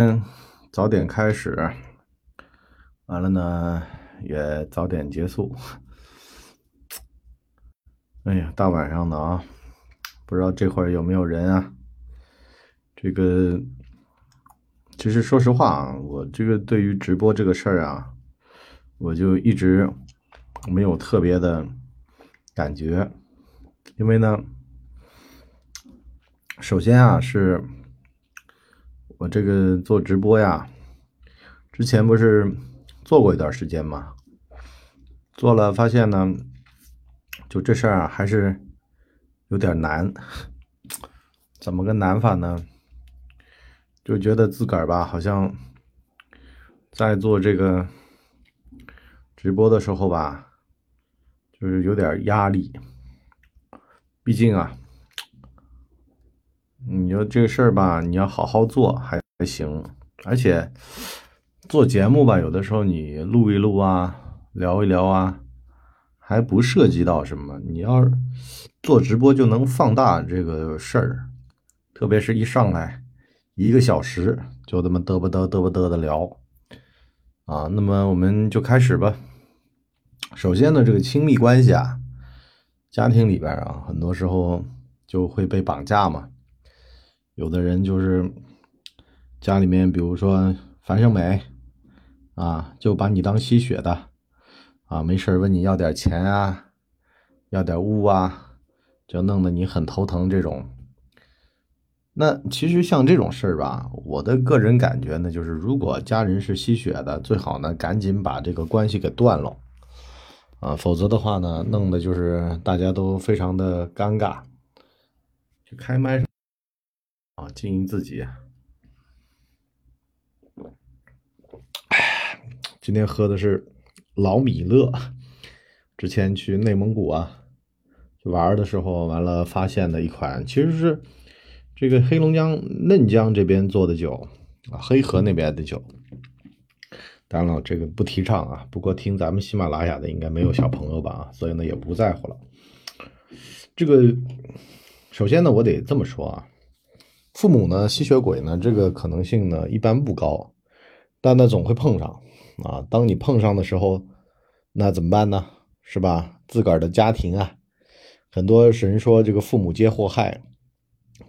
嗯，早点开始，完了呢也早点结束。哎呀，大晚上的啊，不知道这会儿有没有人啊？这个，其实说实话啊，我这个对于直播这个事儿啊，我就一直没有特别的感觉，因为呢，首先啊是。我这个做直播呀，之前不是做过一段时间嘛，做了发现呢，就这事儿啊还是有点难。怎么个难法呢？就觉得自个儿吧，好像在做这个直播的时候吧，就是有点压力。毕竟啊。你说这个事儿吧，你要好好做还还行，而且做节目吧，有的时候你录一录啊，聊一聊啊，还不涉及到什么。你要做直播，就能放大这个事儿，特别是一上来一个小时就这么嘚啵嘚嘚啵嘚的聊啊。那么我们就开始吧。首先呢，这个亲密关系啊，家庭里边啊，很多时候就会被绑架嘛。有的人就是家里面，比如说樊胜美啊，就把你当吸血的啊，没事问你要点钱啊，要点物啊，就弄得你很头疼。这种，那其实像这种事儿吧，我的个人感觉呢，就是如果家人是吸血的，最好呢赶紧把这个关系给断了啊，否则的话呢，弄的就是大家都非常的尴尬。就开麦。啊，经营自己。今天喝的是老米勒。之前去内蒙古啊，玩的时候，完了发现的一款，其实是这个黑龙江嫩江这边做的酒啊，黑河那边的酒。当然了，这个不提倡啊。不过听咱们喜马拉雅的应该没有小朋友吧啊，所以呢也不在乎了。这个首先呢，我得这么说啊。父母呢，吸血鬼呢，这个可能性呢一般不高，但呢总会碰上啊。当你碰上的时候，那怎么办呢？是吧？自个儿的家庭啊，很多人说这个父母皆祸害，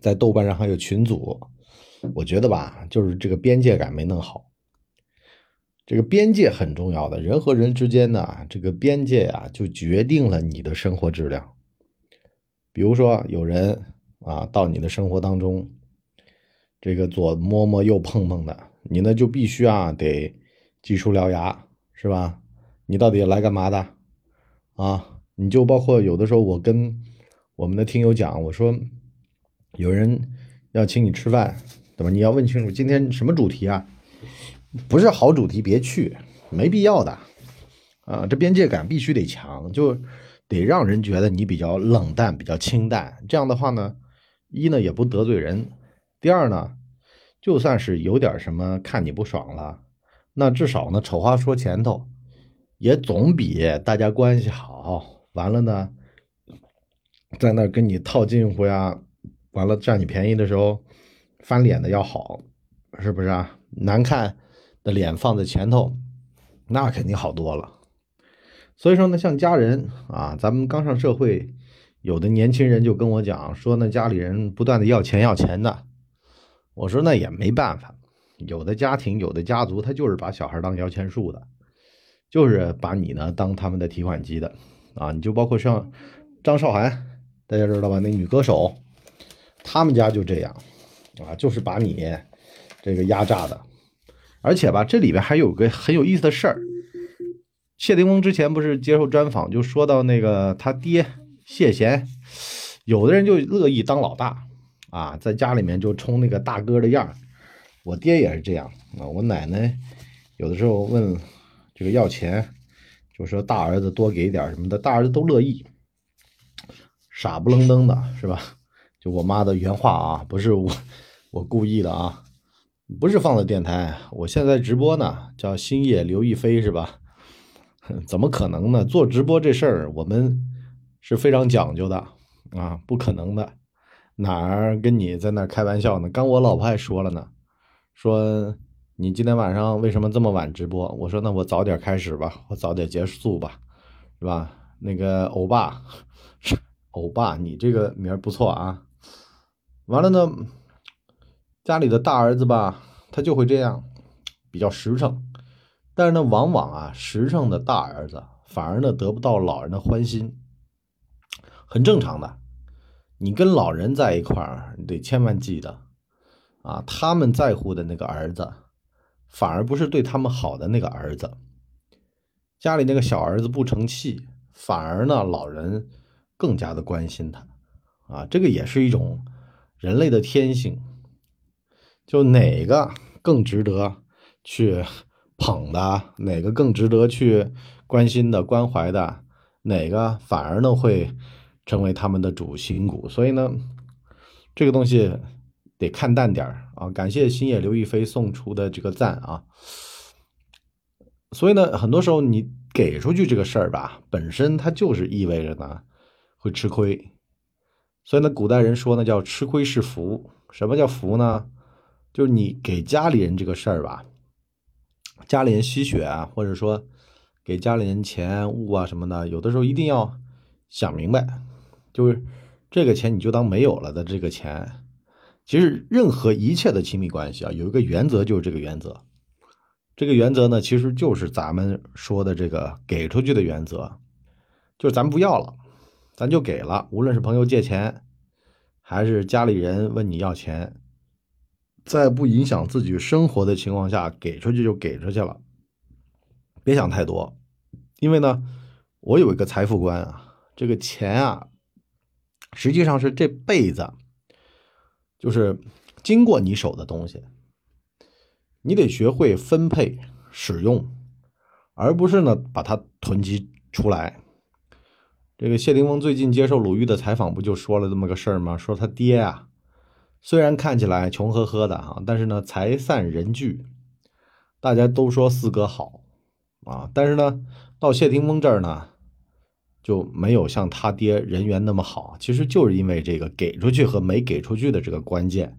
在豆瓣上还有群组，我觉得吧，就是这个边界感没弄好。这个边界很重要的，人和人之间呢，这个边界啊，就决定了你的生活质量。比如说有人啊到你的生活当中。这个左摸摸右碰碰的，你呢就必须啊得技出獠牙，是吧？你到底来干嘛的？啊，你就包括有的时候我跟我们的听友讲，我说有人要请你吃饭，对吧？你要问清楚今天什么主题啊？不是好主题别去，没必要的啊。这边界感必须得强，就得让人觉得你比较冷淡、比较清淡。这样的话呢，一呢也不得罪人。第二呢，就算是有点什么看你不爽了，那至少呢，丑话说前头，也总比大家关系好，完了呢，在那跟你套近乎呀，完了占你便宜的时候翻脸的要好，是不是啊？难看的脸放在前头，那肯定好多了。所以说呢，像家人啊，咱们刚上社会，有的年轻人就跟我讲说，那家里人不断的要钱要钱的。我说那也没办法，有的家庭有的家族他就是把小孩当摇钱树的，就是把你呢当他们的提款机的啊！你就包括像张韶涵，大家知道吧？那女歌手，他们家就这样啊，就是把你这个压榨的。而且吧，这里边还有个很有意思的事儿，谢霆锋之前不是接受专访就说到那个他爹谢贤，有的人就乐意当老大。啊，在家里面就冲那个大哥的样我爹也是这样啊。我奶奶有的时候问这个要钱，就说大儿子多给点什么的，大儿子都乐意，傻不愣登的是吧？就我妈的原话啊，不是我我故意的啊，不是放在电台，我现在直播呢，叫星夜刘亦菲是吧？怎么可能呢？做直播这事儿我们是非常讲究的啊，不可能的。哪儿跟你在那开玩笑呢？刚我老婆还说了呢，说你今天晚上为什么这么晚直播？我说那我早点开始吧，我早点结束吧，是吧？那个欧巴，欧巴，你这个名儿不错啊。完了呢，家里的大儿子吧，他就会这样，比较实诚。但是呢，往往啊，实诚的大儿子反而呢得不到老人的欢心，很正常的。你跟老人在一块儿，你得千万记得啊，他们在乎的那个儿子，反而不是对他们好的那个儿子。家里那个小儿子不成器，反而呢，老人更加的关心他啊。这个也是一种人类的天性。就哪个更值得去捧的，哪个更值得去关心的、关怀的，哪个反而呢会。成为他们的主心骨，所以呢，这个东西得看淡点儿啊。感谢星野刘亦菲送出的这个赞啊。所以呢，很多时候你给出去这个事儿吧，本身它就是意味着呢会吃亏。所以呢，古代人说呢叫吃亏是福。什么叫福呢？就是你给家里人这个事儿吧，家里人吸血啊，或者说给家里人钱物啊什么的，有的时候一定要想明白。就是这个钱你就当没有了的这个钱，其实任何一切的亲密关系啊，有一个原则就是这个原则，这个原则呢，其实就是咱们说的这个给出去的原则，就是咱不要了，咱就给了，无论是朋友借钱，还是家里人问你要钱，在不影响自己生活的情况下给出去就给出去了，别想太多，因为呢，我有一个财富观啊，这个钱啊。实际上是这辈子，就是经过你手的东西，你得学会分配使用，而不是呢把它囤积出来。这个谢霆锋最近接受鲁豫的采访，不就说了这么个事儿吗？说他爹啊，虽然看起来穷呵呵的啊，但是呢财散人聚，大家都说四哥好啊，但是呢到谢霆锋这儿呢。就没有像他爹人缘那么好，其实就是因为这个给出去和没给出去的这个关键。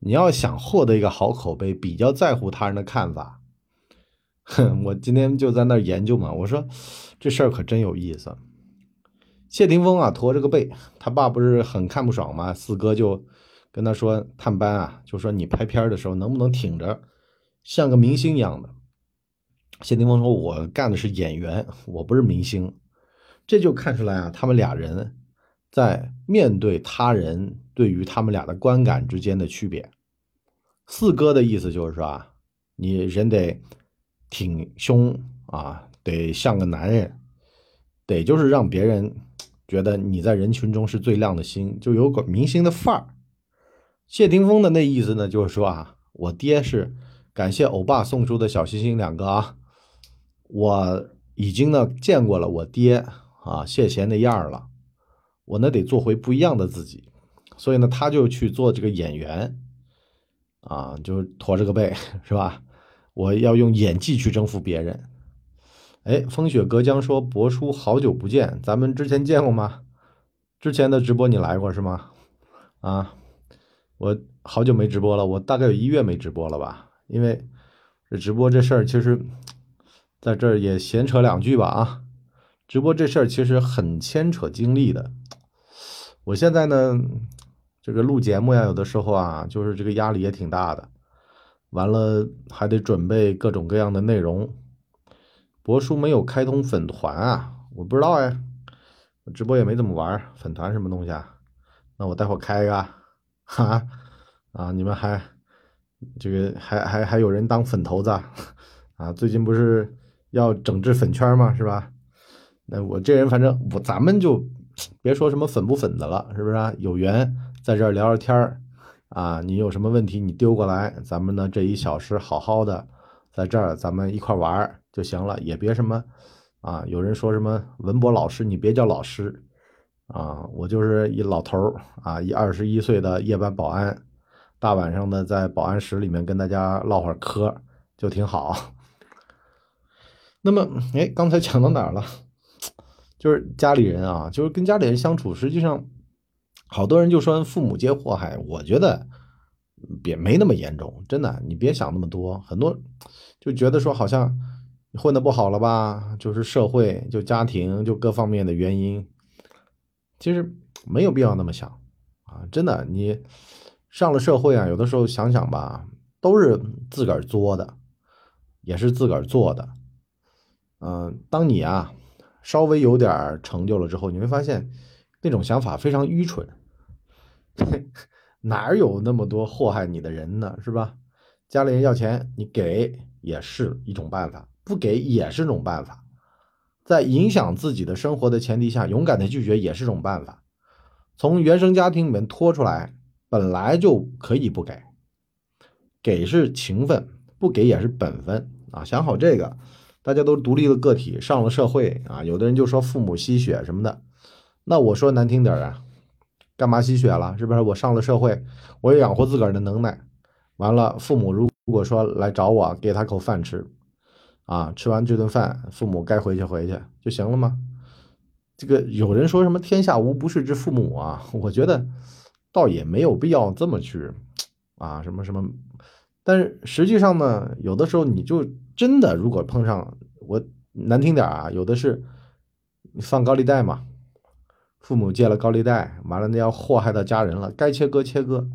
你要想获得一个好口碑，比较在乎他人的看法。哼，我今天就在那儿研究嘛，我说这事儿可真有意思。谢霆锋啊，驼着个背，他爸不是很看不爽吗？四哥就跟他说探班啊，就说你拍片的时候能不能挺着，像个明星一样的。谢霆锋说：“我干的是演员，我不是明星。”这就看出来啊，他们俩人在面对他人对于他们俩的观感之间的区别。四哥的意思就是说啊，你人得挺胸啊，得像个男人，得就是让别人觉得你在人群中是最亮的星，就有个明星的范儿。谢霆锋的那意思呢，就是说啊，我爹是感谢欧巴送出的小星星两个啊，我已经呢见过了我爹。啊，谢贤那样了，我那得做回不一样的自己，所以呢，他就去做这个演员，啊，就驼着个背，是吧？我要用演技去征服别人。哎，风雪隔江说：“博叔，好久不见，咱们之前见过吗？之前的直播你来过是吗？啊，我好久没直播了，我大概有一月没直播了吧？因为这直播这事儿，其实在这儿也闲扯两句吧，啊。”直播这事儿其实很牵扯精力的。我现在呢，这个录节目呀，有的时候啊，就是这个压力也挺大的。完了还得准备各种各样的内容。博叔没有开通粉团啊，我不知道哎。直播也没怎么玩，粉团什么东西啊？那我待会儿开一个，哈啊！你们还这个还还还有人当粉头子 啊？最近不是要整治粉圈吗？是吧？那我这人反正我咱们就别说什么粉不粉的了，是不是啊？有缘在这儿聊聊天儿啊，你有什么问题你丢过来，咱们呢这一小时好好的在这儿咱们一块玩就行了，也别什么啊。有人说什么文博老师，你别叫老师啊，我就是一老头儿啊，一二十一岁的夜班保安，大晚上的在保安室里面跟大家唠会儿嗑就挺好。那么哎，刚才讲到哪儿了？就是家里人啊，就是跟家里人相处，实际上好多人就说父母皆祸害。我觉得别没那么严重，真的，你别想那么多。很多就觉得说好像混的不好了吧，就是社会、就家庭、就各方面的原因，其实没有必要那么想啊！真的，你上了社会啊，有的时候想想吧，都是自个儿作的，也是自个儿做的。嗯，当你啊稍微有点成就了之后，你会发现那种想法非常愚蠢。哪有那么多祸害你的人呢？是吧？家里人要钱，你给也是一种办法，不给也是种办法。在影响自己的生活的前提下，勇敢的拒绝也是种办法。从原生家庭里面拖出来，本来就可以不给，给是情分，不给也是本分啊！想好这个，大家都独立的个体，上了社会啊，有的人就说父母吸血什么的，那我说难听点啊。干嘛吸血了？是不是我上了社会，我也养活自个儿的能耐？完了，父母如如果说来找我，给他口饭吃，啊，吃完这顿饭，父母该回去回去就行了吗？这个有人说什么天下无不是之父母啊？我觉得倒也没有必要这么去啊，什么什么。但是实际上呢，有的时候你就真的如果碰上我难听点啊，有的是你放高利贷嘛。父母借了高利贷，完了那要祸害到家人了，该切割切割。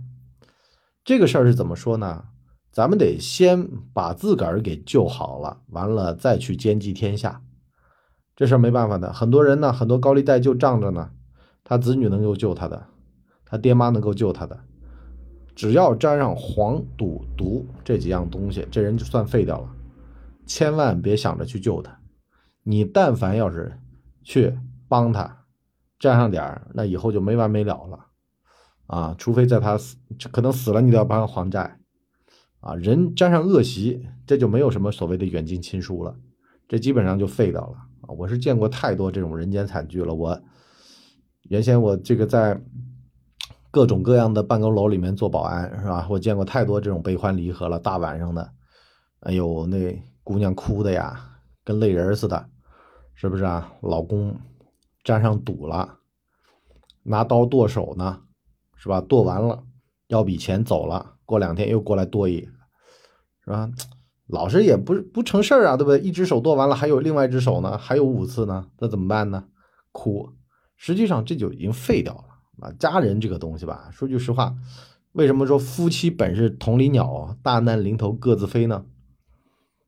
这个事儿是怎么说呢？咱们得先把自个儿给救好了，完了再去兼济天下。这事儿没办法的，很多人呢，很多高利贷就仗着呢，他子女能够救他的，他爹妈能够救他的，只要沾上黄赌毒这几样东西，这人就算废掉了。千万别想着去救他，你但凡要是去帮他。沾上点儿，那以后就没完没了了，啊，除非在他死，可能死了你都要帮他还债，啊，人沾上恶习，这就没有什么所谓的远近亲疏了，这基本上就废掉了啊！我是见过太多这种人间惨剧了。我原先我这个在各种各样的办公楼里面做保安是吧？我见过太多这种悲欢离合了，大晚上的，哎呦，那姑娘哭的呀，跟泪人似的，是不是啊？老公。沾上赌了，拿刀剁手呢，是吧？剁完了要笔钱走了，过两天又过来剁一，是吧？老是也不不成事儿啊，对不对？一只手剁完了，还有另外一只手呢，还有五次呢，那怎么办呢？哭。实际上这就已经废掉了啊。家人这个东西吧，说句实话，为什么说夫妻本是同林鸟，大难临头各自飞呢？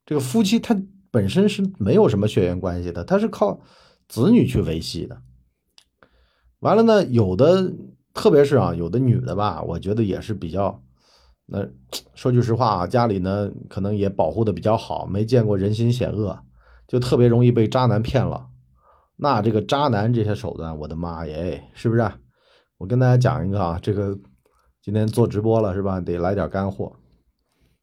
这个夫妻他本身是没有什么血缘关系的，他是靠。子女去维系的，完了呢？有的，特别是啊，有的女的吧，我觉得也是比较，那说句实话啊，家里呢可能也保护的比较好，没见过人心险恶，就特别容易被渣男骗了。那这个渣男这些手段，我的妈耶，是不是？我跟大家讲一个啊，这个今天做直播了是吧？得来点干货。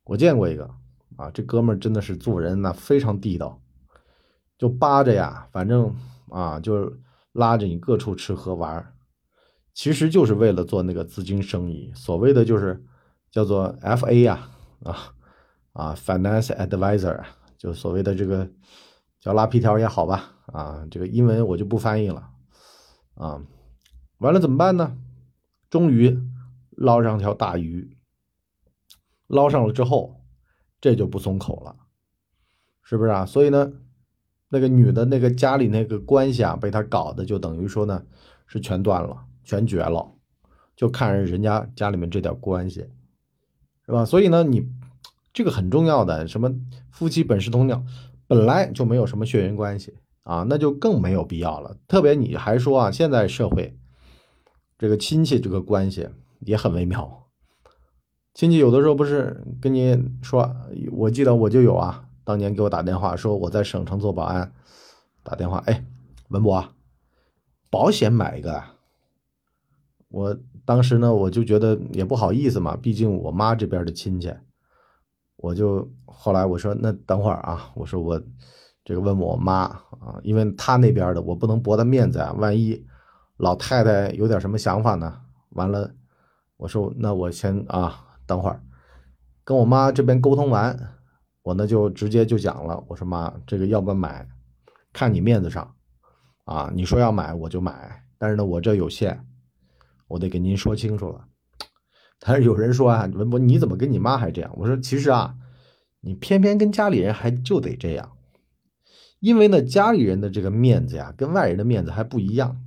我见过一个啊，这哥们儿真的是做人那非常地道，就扒着呀，反正。啊，就拉着你各处吃喝玩其实就是为了做那个资金生意。所谓的就是叫做 F A 呀，啊啊，Finance Advisor，就所谓的这个叫拉皮条也好吧，啊，这个英文我就不翻译了，啊，完了怎么办呢？终于捞上条大鱼，捞上了之后，这就不松口了，是不是啊？所以呢？那个女的，那个家里那个关系啊，被他搞的就等于说呢，是全断了，全绝了，就看人家家里面这点关系，是吧？所以呢，你这个很重要的，什么夫妻本是同鸟，本来就没有什么血缘关系啊，那就更没有必要了。特别你还说啊，现在社会这个亲戚这个关系也很微妙，亲戚有的时候不是跟你说，我记得我就有啊。当年给我打电话说我在省城做保安，打电话哎，文博，保险买一个。我当时呢我就觉得也不好意思嘛，毕竟我妈这边的亲戚，我就后来我说那等会儿啊，我说我这个问我妈啊，因为她那边的我不能驳她面子啊，万一老太太有点什么想法呢？完了，我说那我先啊等会儿跟我妈这边沟通完。我呢就直接就讲了，我说妈，这个要不要买，看你面子上，啊，你说要买我就买，但是呢我这有限，我得给您说清楚了。但是有人说啊，文博你怎么跟你妈还这样？我说其实啊，你偏偏跟家里人还就得这样，因为呢，家里人的这个面子呀，跟外人的面子还不一样。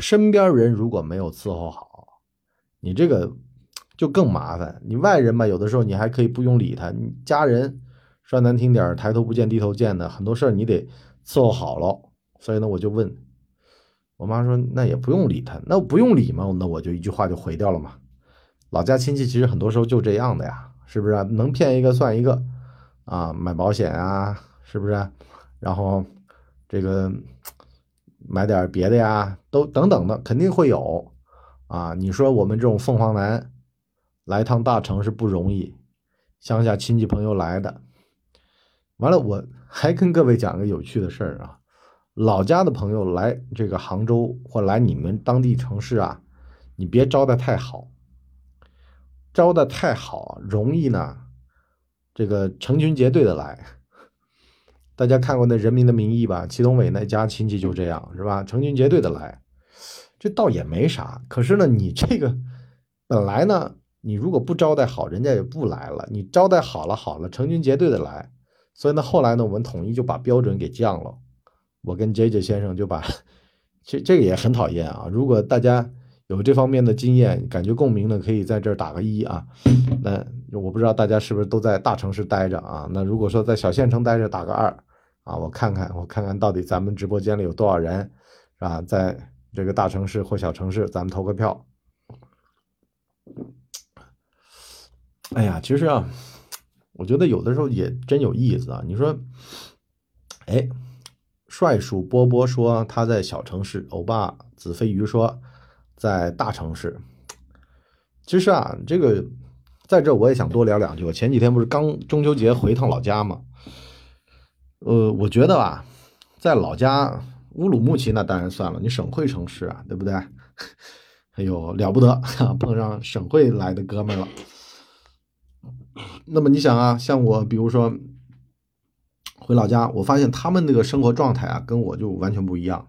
身边人如果没有伺候好，你这个就更麻烦。你外人嘛，有的时候你还可以不用理他，你家人说难听点抬头不见低头见的，很多事儿你得伺候好了。所以呢，我就问我妈说，那也不用理他，那不用理嘛，那我就一句话就回掉了嘛。老家亲戚其实很多时候就这样的呀，是不是？能骗一个算一个啊，买保险啊，是不是？然后这个买点别的呀，都等等的，肯定会有啊。你说我们这种凤凰男来趟大城市不容易，乡下亲戚朋友来的，完了我还跟各位讲个有趣的事儿啊，老家的朋友来这个杭州或来你们当地城市啊，你别招待太好。招的太好，容易呢，这个成群结队的来。大家看过那《人民的名义》吧？祁同伟那家亲戚就这样，是吧？成群结队的来，这倒也没啥。可是呢，你这个本来呢，你如果不招待好，人家也不来了。你招待好了，好了，成群结队的来。所以呢，后来呢，我们统一就把标准给降了。我跟 J J 先生就把，其实这个也很讨厌啊。如果大家。有这方面的经验，感觉共鸣的，可以在这儿打个一啊。那我不知道大家是不是都在大城市待着啊？那如果说在小县城待着，打个二啊。我看看，我看看到底咱们直播间里有多少人，是吧？在这个大城市或小城市，咱们投个票。哎呀，其实啊，我觉得有的时候也真有意思啊。你说，哎，帅叔波波说他在小城市，欧巴子飞鱼说。在大城市，其实啊，这个在这我也想多聊两句。我前几天不是刚中秋节回一趟老家吗，呃，我觉得吧，在老家乌鲁木齐那当然算了，你省会城市啊，对不对？哎呦，了不得，碰上省会来的哥们了。那么你想啊，像我，比如说回老家，我发现他们那个生活状态啊，跟我就完全不一样，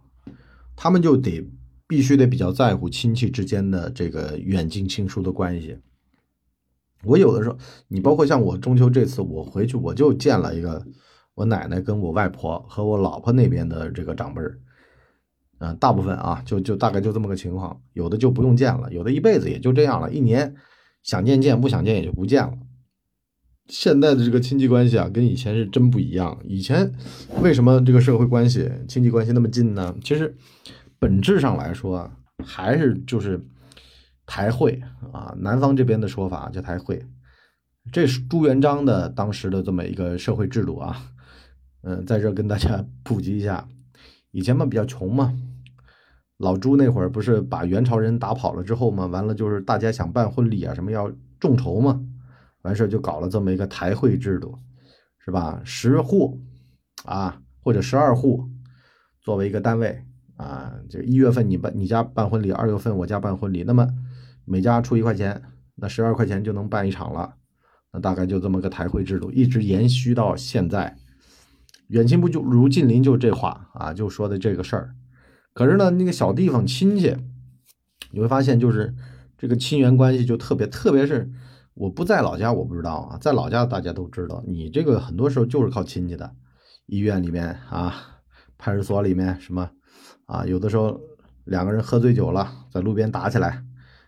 他们就得。必须得比较在乎亲戚之间的这个远近亲疏的关系。我有的时候，你包括像我中秋这次我回去，我就见了一个我奶奶跟我外婆和我老婆那边的这个长辈儿，嗯，大部分啊，就就大概就这么个情况。有的就不用见了，有的一辈子也就这样了，一年想见见，不想见也就不见了。现在的这个亲戚关系啊，跟以前是真不一样。以前为什么这个社会关系、亲戚关系那么近呢？其实。本质上来说啊，还是就是台会啊，南方这边的说法叫台会，这是朱元璋的当时的这么一个社会制度啊。嗯，在这跟大家普及一下，以前嘛比较穷嘛，老朱那会儿不是把元朝人打跑了之后嘛，完了就是大家想办婚礼啊什么要众筹嘛，完事就搞了这么一个台会制度，是吧？十户啊或者十二户作为一个单位。啊，就一月份你办你家办婚礼，二月份我家办婚礼，那么每家出一块钱，那十二块钱就能办一场了。那大概就这么个台会制度，一直延续到现在。远亲不就如近邻，就这话啊，就说的这个事儿。可是呢，那个小地方亲戚，你会发现就是这个亲缘关系就特别，特别是我不在老家，我不知道啊，在老家大家都知道，你这个很多时候就是靠亲戚的，医院里面啊，派出所里面什么。啊，有的时候两个人喝醉酒了，在路边打起来，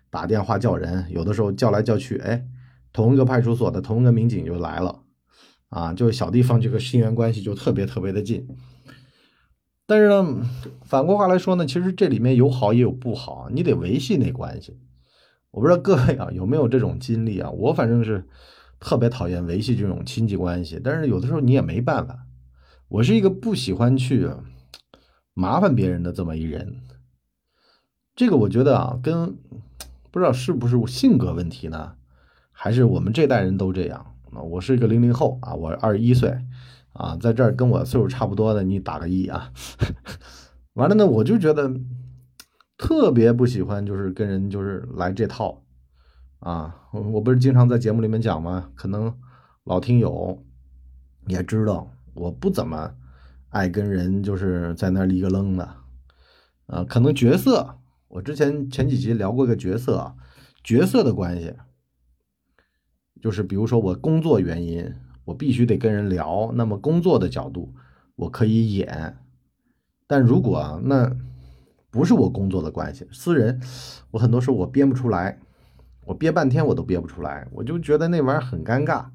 打电话叫人，有的时候叫来叫去，哎，同一个派出所的同一个民警就来了，啊，就小地方这个亲缘关系就特别特别的近。但是呢，反过话来说呢，其实这里面有好也有不好，你得维系那关系。我不知道各位啊有没有这种经历啊？我反正是特别讨厌维系这种亲戚关系，但是有的时候你也没办法。我是一个不喜欢去。麻烦别人的这么一人，这个我觉得啊，跟不知道是不是性格问题呢，还是我们这代人都这样啊？我是一个零零后啊，我二十一岁啊，在这儿跟我岁数差不多的，你打个一啊。完了呢，我就觉得特别不喜欢，就是跟人就是来这套啊。我不是经常在节目里面讲吗？可能老听友也知道，我不怎么。爱跟人就是在那立个愣的，啊，可能角色，我之前前几集聊过一个角色，角色的关系，就是比如说我工作原因，我必须得跟人聊，那么工作的角度我可以演。但如果啊，那不是我工作的关系，私人，我很多时候我编不出来，我憋半天我都憋不出来，我就觉得那玩意儿很尴尬，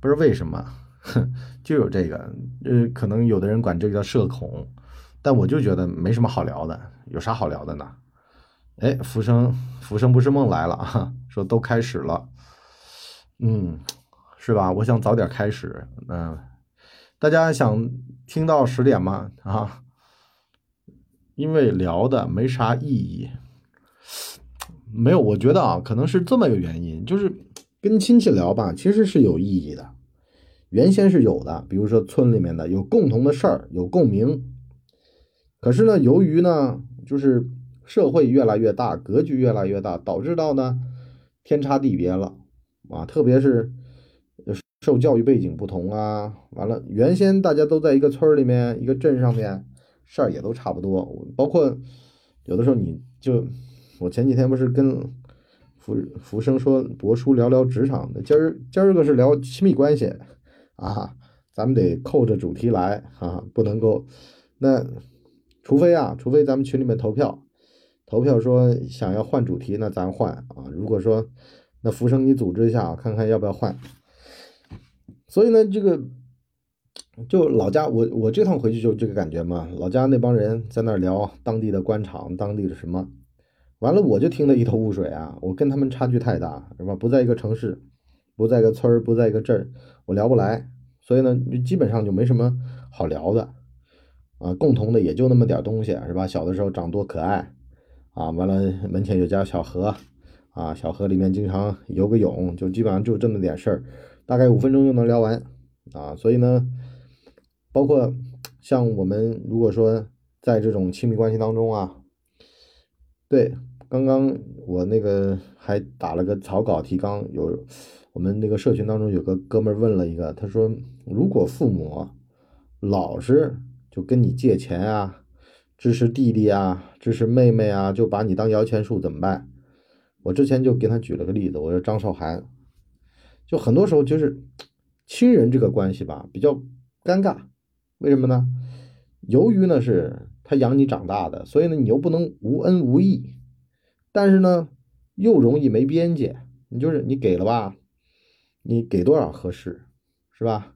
不知道为什么，就有这个，呃，可能有的人管这个叫社恐，但我就觉得没什么好聊的，有啥好聊的呢？哎，浮生浮生不是梦来了啊，说都开始了，嗯，是吧？我想早点开始，嗯，大家想听到十点吗？啊，因为聊的没啥意义，没有，我觉得啊，可能是这么一个原因，就是跟亲戚聊吧，其实是有意义的，原先是有的，比如说村里面的有共同的事儿，有共鸣，可是呢，由于呢，就是。社会越来越大，格局越来越大，导致到呢天差地别了啊！特别是受教育背景不同啊，完了原先大家都在一个村里面、一个镇上面，事儿也都差不多。包括有的时候你就，我前几天不是跟福福生说博叔聊聊职场的，今儿今儿个是聊亲密关系啊，咱们得扣着主题来啊，不能够那除非啊，除非咱们群里面投票。投票说想要换主题，那咱换啊。如果说那浮生你组织一下，看看要不要换。所以呢，这个就老家，我我这趟回去就这个感觉嘛。老家那帮人在那聊当地的官场，当地的什么，完了我就听得一头雾水啊。我跟他们差距太大，是吧？不在一个城市，不在一个村儿，不在一个镇儿，我聊不来。所以呢，基本上就没什么好聊的啊。共同的也就那么点东西，是吧？小的时候长多可爱。啊，完了，门前有家小河，啊，小河里面经常游个泳，就基本上就这么点事儿，大概五分钟就能聊完，啊，所以呢，包括像我们如果说在这种亲密关系当中啊，对，刚刚我那个还打了个草稿提纲，有我们那个社群当中有个哥们问了一个，他说如果父母老是就跟你借钱啊。支持弟弟啊，支持妹妹啊，就把你当摇钱树怎么办？我之前就给他举了个例子，我说张韶涵，就很多时候就是亲人这个关系吧，比较尴尬。为什么呢？由于呢是他养你长大的，所以呢你又不能无恩无义，但是呢又容易没边界。你就是你给了吧，你给多少合适，是吧？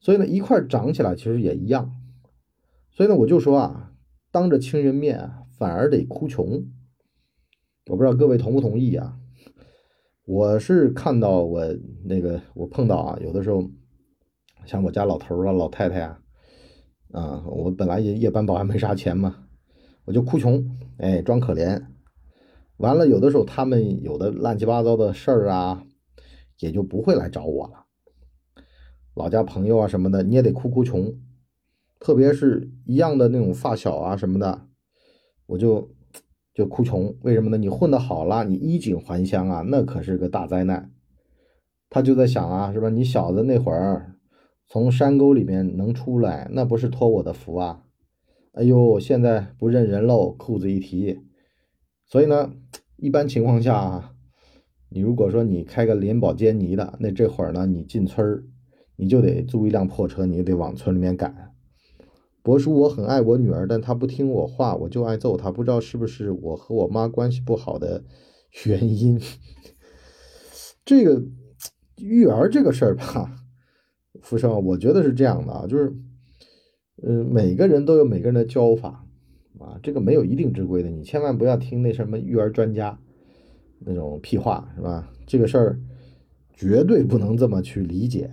所以呢一块长起来其实也一样。所以呢我就说啊。当着亲人面反而得哭穷，我不知道各位同不同意啊？我是看到我那个我碰到啊，有的时候像我家老头啊、老太太啊，啊，我本来也夜班保安没啥钱嘛，我就哭穷，哎，装可怜。完了，有的时候他们有的乱七八糟的事儿啊，也就不会来找我了。老家朋友啊什么的，你也得哭哭穷。特别是一样的那种发小啊什么的，我就就哭穷。为什么呢？你混得好了，你衣锦还乡啊，那可是个大灾难。他就在想啊，是吧？你小子那会儿从山沟里面能出来，那不是托我的福啊！哎呦，现在不认人喽，裤子一提。所以呢，一般情况下，你如果说你开个林宝坚尼的，那这会儿呢，你进村儿，你就得租一辆破车，你得往村里面赶。博叔，我很爱我女儿，但她不听我话，我就爱揍她。不知道是不是我和我妈关系不好的原因。这个育儿这个事儿吧，福生，我觉得是这样的啊，就是，呃，每个人都有每个人的教法啊，这个没有一定之规的，你千万不要听那什么育儿专家那种屁话，是吧？这个事儿绝对不能这么去理解。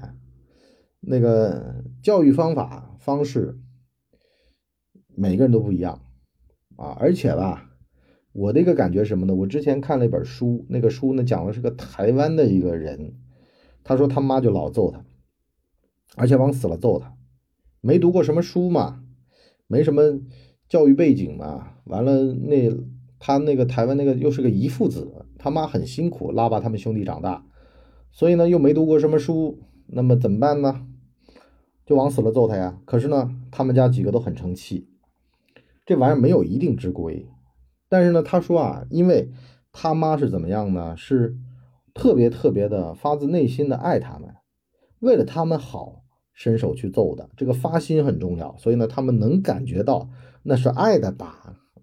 那个教育方法方式。每个人都不一样，啊，而且吧，我的一个感觉什么呢？我之前看了一本书，那个书呢讲的是个台湾的一个人，他说他妈就老揍他，而且往死了揍他，没读过什么书嘛，没什么教育背景嘛，完了那他那个台湾那个又是个遗父子，他妈很辛苦拉拔他们兄弟长大，所以呢又没读过什么书，那么怎么办呢？就往死了揍他呀。可是呢，他们家几个都很成器。这玩意儿没有一定之规，但是呢，他说啊，因为他妈是怎么样呢？是特别特别的发自内心的爱他们，为了他们好伸手去揍的。这个发心很重要，所以呢，他们能感觉到那是爱的打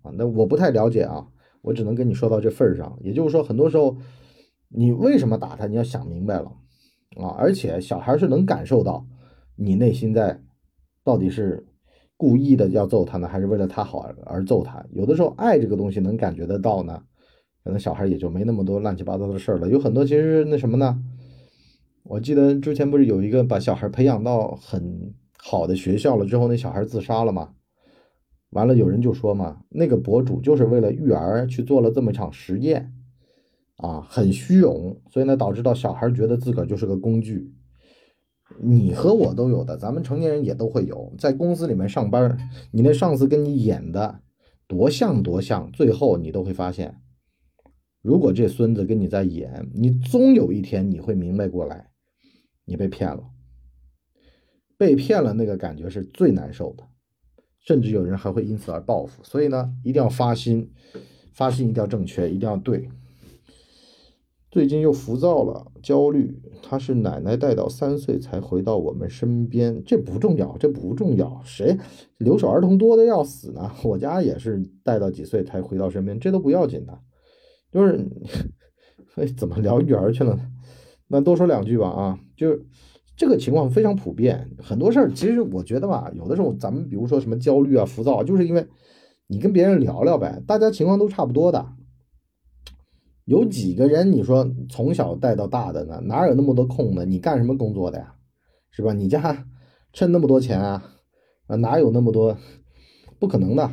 啊。那我不太了解啊，我只能跟你说到这份儿上。也就是说，很多时候你为什么打他，你要想明白了啊。而且小孩是能感受到你内心在到底是故意的要揍他呢，还是为了他好而揍他。有的时候爱这个东西能感觉得到呢。可能小孩也就没那么多乱七八糟的事儿了，有很多其实那什么呢？我记得之前不是有一个把小孩培养到很好的学校了之后，那小孩自杀了吗？完了有人就说嘛，那个博主就是为了育儿去做了这么一场实验，啊，很虚荣，所以呢导致到小孩觉得自个儿就是个工具。你和我都有的，咱们成年人也都会有，在公司里面上班，你那上司跟你演的多像多像，最后你都会发现。如果这孙子跟你在演，你终有一天你会明白过来，你被骗了，被骗了那个感觉是最难受的，甚至有人还会因此而报复。所以呢，一定要发心，发心一定要正确，一定要对。最近又浮躁了，焦虑。他是奶奶带到三岁才回到我们身边，这不重要，这不重要。谁留守儿童多的要死呢？我家也是带到几岁才回到身边，这都不要紧的。就是，哎，怎么聊育儿去了呢？那多说两句吧啊，就这个情况非常普遍，很多事儿其实我觉得吧，有的时候咱们比如说什么焦虑啊、浮躁，就是因为你跟别人聊聊呗，大家情况都差不多的。有几个人你说从小带到大的呢？哪有那么多空呢？你干什么工作的呀？是吧？你家趁那么多钱啊？啊，哪有那么多？不可能的，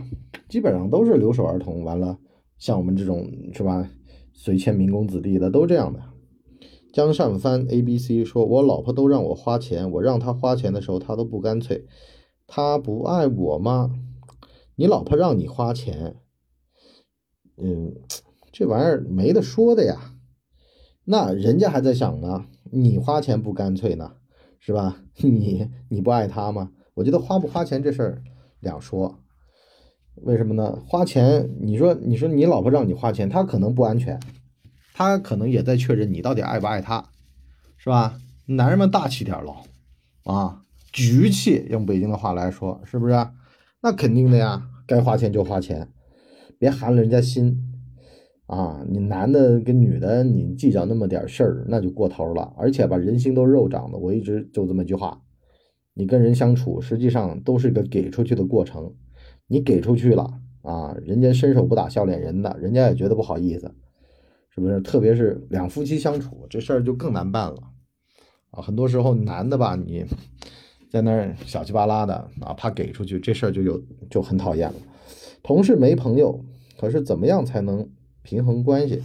基本上都是留守儿童。完了。像我们这种是吧，随迁民工子弟的都这样的。江善帆 A B C 说：“我老婆都让我花钱，我让她花钱的时候，她都不干脆。她不爱我吗？你老婆让你花钱，嗯，这玩意儿没得说的呀。那人家还在想呢，你花钱不干脆呢，是吧？你你不爱她吗？我觉得花不花钱这事儿两说。”为什么呢？花钱，你说，你说你老婆让你花钱，她可能不安全，他可能也在确认你到底爱不爱他，是吧？男人们大气点喽，啊，局气，用北京的话来说，是不是？那肯定的呀，该花钱就花钱，别寒了人家心，啊，你男的跟女的，你计较那么点事儿，那就过头了，而且吧，人心都肉长的，我一直就这么一句话，你跟人相处，实际上都是一个给出去的过程。你给出去了啊，人家伸手不打笑脸人的，人家也觉得不好意思，是不是？特别是两夫妻相处，这事儿就更难办了啊。很多时候男的吧，你在那儿小气巴拉的啊，怕给出去，这事儿就有就很讨厌了。同事没朋友，可是怎么样才能平衡关系？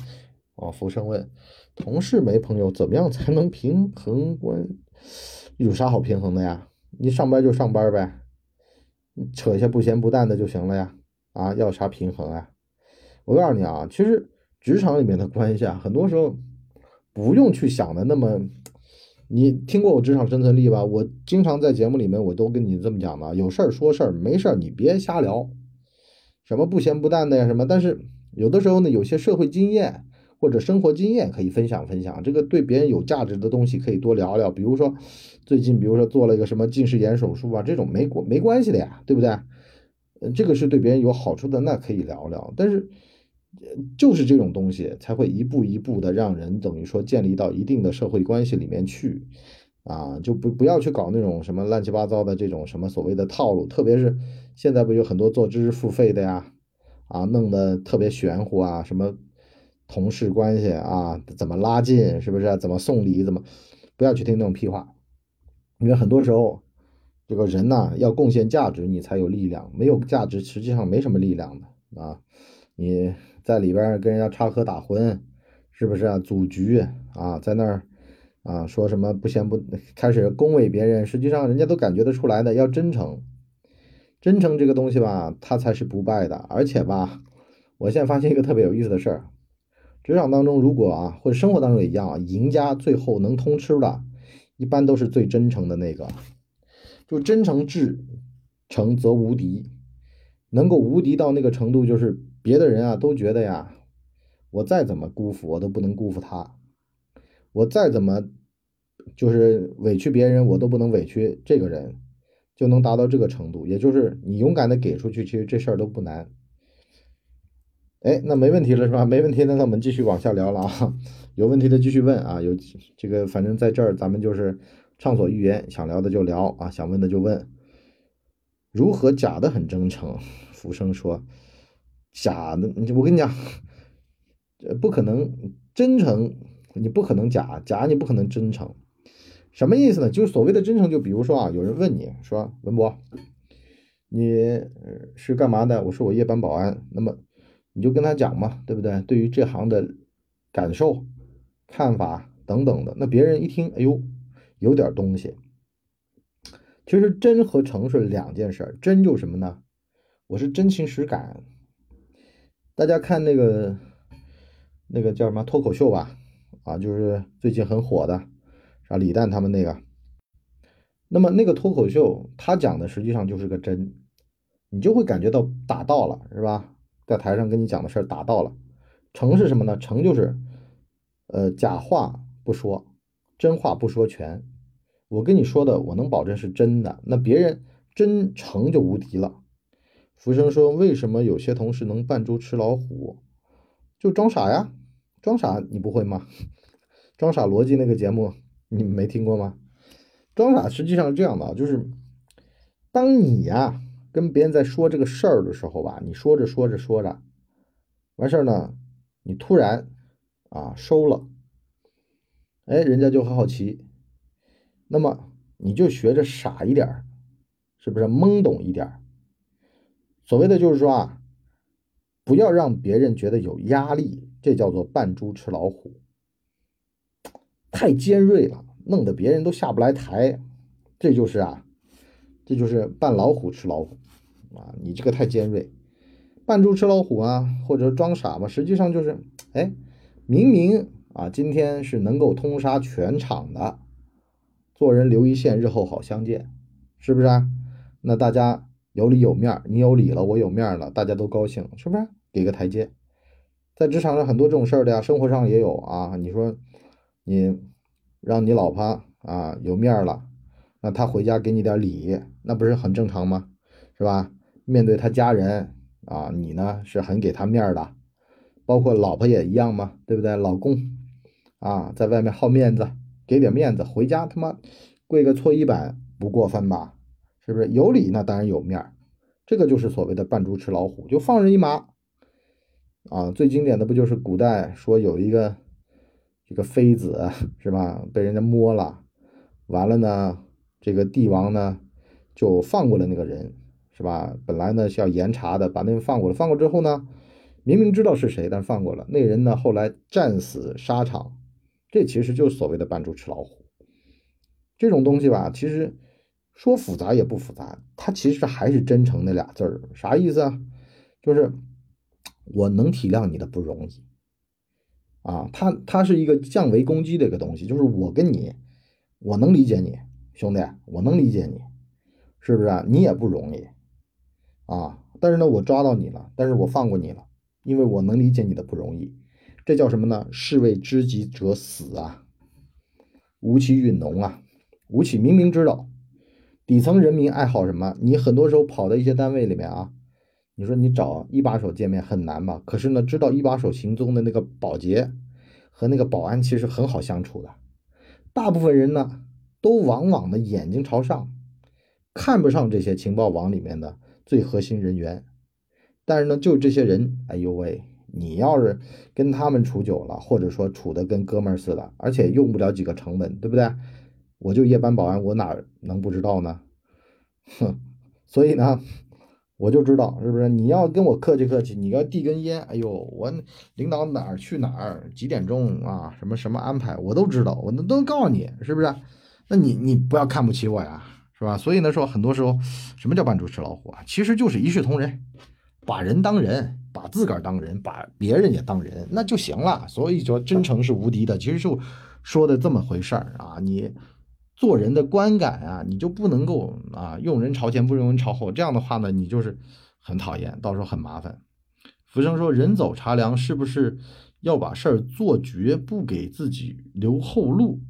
啊，福生问，同事没朋友，怎么样才能平衡关？有啥好平衡的呀？你上班就上班呗。扯一下不咸不淡的就行了呀，啊，要啥平衡啊？我告诉你啊，其实职场里面的关系啊，很多时候不用去想的那么。你听过我职场生存力吧？我经常在节目里面我都跟你这么讲的，有事儿说事儿，没事儿你别瞎聊，什么不咸不淡的呀什么。但是有的时候呢，有些社会经验。或者生活经验可以分享分享，这个对别人有价值的东西可以多聊聊。比如说，最近比如说做了一个什么近视眼手术啊，这种没关没关系的呀，对不对？嗯，这个是对别人有好处的，那可以聊聊。但是，就是这种东西才会一步一步的让人等于说建立到一定的社会关系里面去啊，就不不要去搞那种什么乱七八糟的这种什么所谓的套路。特别是现在不有很多做知识付费的呀，啊，弄得特别玄乎啊，什么。同事关系啊，怎么拉近？是不是？怎么送礼？怎么？不要去听那种屁话，因为很多时候，这个人呐，要贡献价值，你才有力量。没有价值，实际上没什么力量的啊。你在里边跟人家插科打诨，是不是啊？组局啊，在那儿啊，说什么不先不开始恭维别人，实际上人家都感觉得出来的。要真诚，真诚这个东西吧，它才是不败的。而且吧，我现在发现一个特别有意思的事儿。职场当中，如果啊，或者生活当中也一样啊，赢家最后能通吃的，一般都是最真诚的那个。就真诚至诚则无敌，能够无敌到那个程度，就是别的人啊都觉得呀，我再怎么辜负，我都不能辜负他；我再怎么就是委屈别人，我都不能委屈这个人，就能达到这个程度。也就是你勇敢的给出去，其实这事儿都不难。哎，那没问题了是吧？没问题，那那我们继续往下聊了啊。有问题的继续问啊。有这个，反正在这儿咱们就是畅所欲言，想聊的就聊啊，想问的就问。如何假的很真诚？浮生说，假的，我跟你讲，不可能真诚，你不可能假，假你不可能真诚。什么意思呢？就是所谓的真诚，就比如说啊，有人问你说，文博，你是干嘛的？我说我夜班保安。那么。你就跟他讲嘛，对不对？对于这行的感受、看法等等的，那别人一听，哎呦，有点东西。其实真和诚是两件事，真就什么呢？我是真情实感。大家看那个那个叫什么脱口秀吧，啊，就是最近很火的，啊李诞他们那个。那么那个脱口秀，他讲的实际上就是个真，你就会感觉到打到了，是吧？在台上跟你讲的事儿达到了，诚是什么呢？诚就是，呃，假话不说，真话不说全。我跟你说的，我能保证是真的。那别人真诚就无敌了。福生说：“为什么有些同事能扮猪吃老虎？就装傻呀，装傻你不会吗？装傻逻辑那个节目你没听过吗？装傻实际上是这样的啊，就是当你呀。”跟别人在说这个事儿的时候吧，你说着说着说着，完事儿呢，你突然啊收了，哎，人家就很好奇，那么你就学着傻一点儿，是不是懵懂一点儿？所谓的就是说啊，不要让别人觉得有压力，这叫做扮猪吃老虎，太尖锐了，弄得别人都下不来台，这就是啊，这就是扮老虎吃老虎。啊，你这个太尖锐，扮猪吃老虎啊，或者装傻嘛，实际上就是，哎，明明啊，今天是能够通杀全场的，做人留一线，日后好相见，是不是啊？那大家有理有面，你有理了，我有面了，大家都高兴，是不是？给个台阶，在职场上很多这种事儿的呀，生活上也有啊。你说你让你老婆啊有面了，那她回家给你点礼，那不是很正常吗？是吧？面对他家人啊，你呢是很给他面的，包括老婆也一样嘛，对不对？老公啊，在外面好面子，给点面子，回家他妈跪个搓衣板不过分吧？是不是有理？那当然有面这个就是所谓的扮猪吃老虎，就放人一马啊。最经典的不就是古代说有一个这个妃子是吧，被人家摸了，完了呢，这个帝王呢就放过了那个人。是吧？本来呢是要严查的，把那人放过了。放过之后呢，明明知道是谁，但放过了那人呢。后来战死沙场，这其实就是所谓的扮猪吃老虎。这种东西吧，其实说复杂也不复杂，它其实还是真诚那俩字儿。啥意思啊？就是我能体谅你的不容易啊。它它是一个降维攻击的一个东西，就是我跟你，我能理解你，兄弟，我能理解你，是不是啊？你也不容易。啊，但是呢，我抓到你了，但是我放过你了，因为我能理解你的不容易。这叫什么呢？士为知己者死啊，吴起允农啊。吴起明明知道底层人民爱好什么，你很多时候跑到一些单位里面啊，你说你找一把手见面很难吧？可是呢，知道一把手行踪的那个保洁和那个保安其实很好相处的。大部分人呢，都往往的眼睛朝上，看不上这些情报网里面的。最核心人员，但是呢，就这些人，哎呦喂，你要是跟他们处久了，或者说处的跟哥们儿似的，而且用不了几个成本，对不对？我就夜班保安，我哪能不知道呢？哼，所以呢，我就知道，是不是？你要跟我客气客气，你要递根烟，哎呦，我领导哪儿去哪儿，几点钟啊，什么什么安排，我都知道，我能都能告诉你，是不是？那你你不要看不起我呀。是吧？所以呢，说很多时候，什么叫扮猪吃老虎啊？其实就是一视同仁，把人当人，把自个儿当人，把别人也当人，那就行了。所以说，真诚是无敌的。其实就说的这么回事儿啊。你做人的观感啊，你就不能够啊，用人朝前不用人朝后。这样的话呢，你就是很讨厌，到时候很麻烦。福生说，人走茶凉是不是要把事儿做绝，不给自己留后路，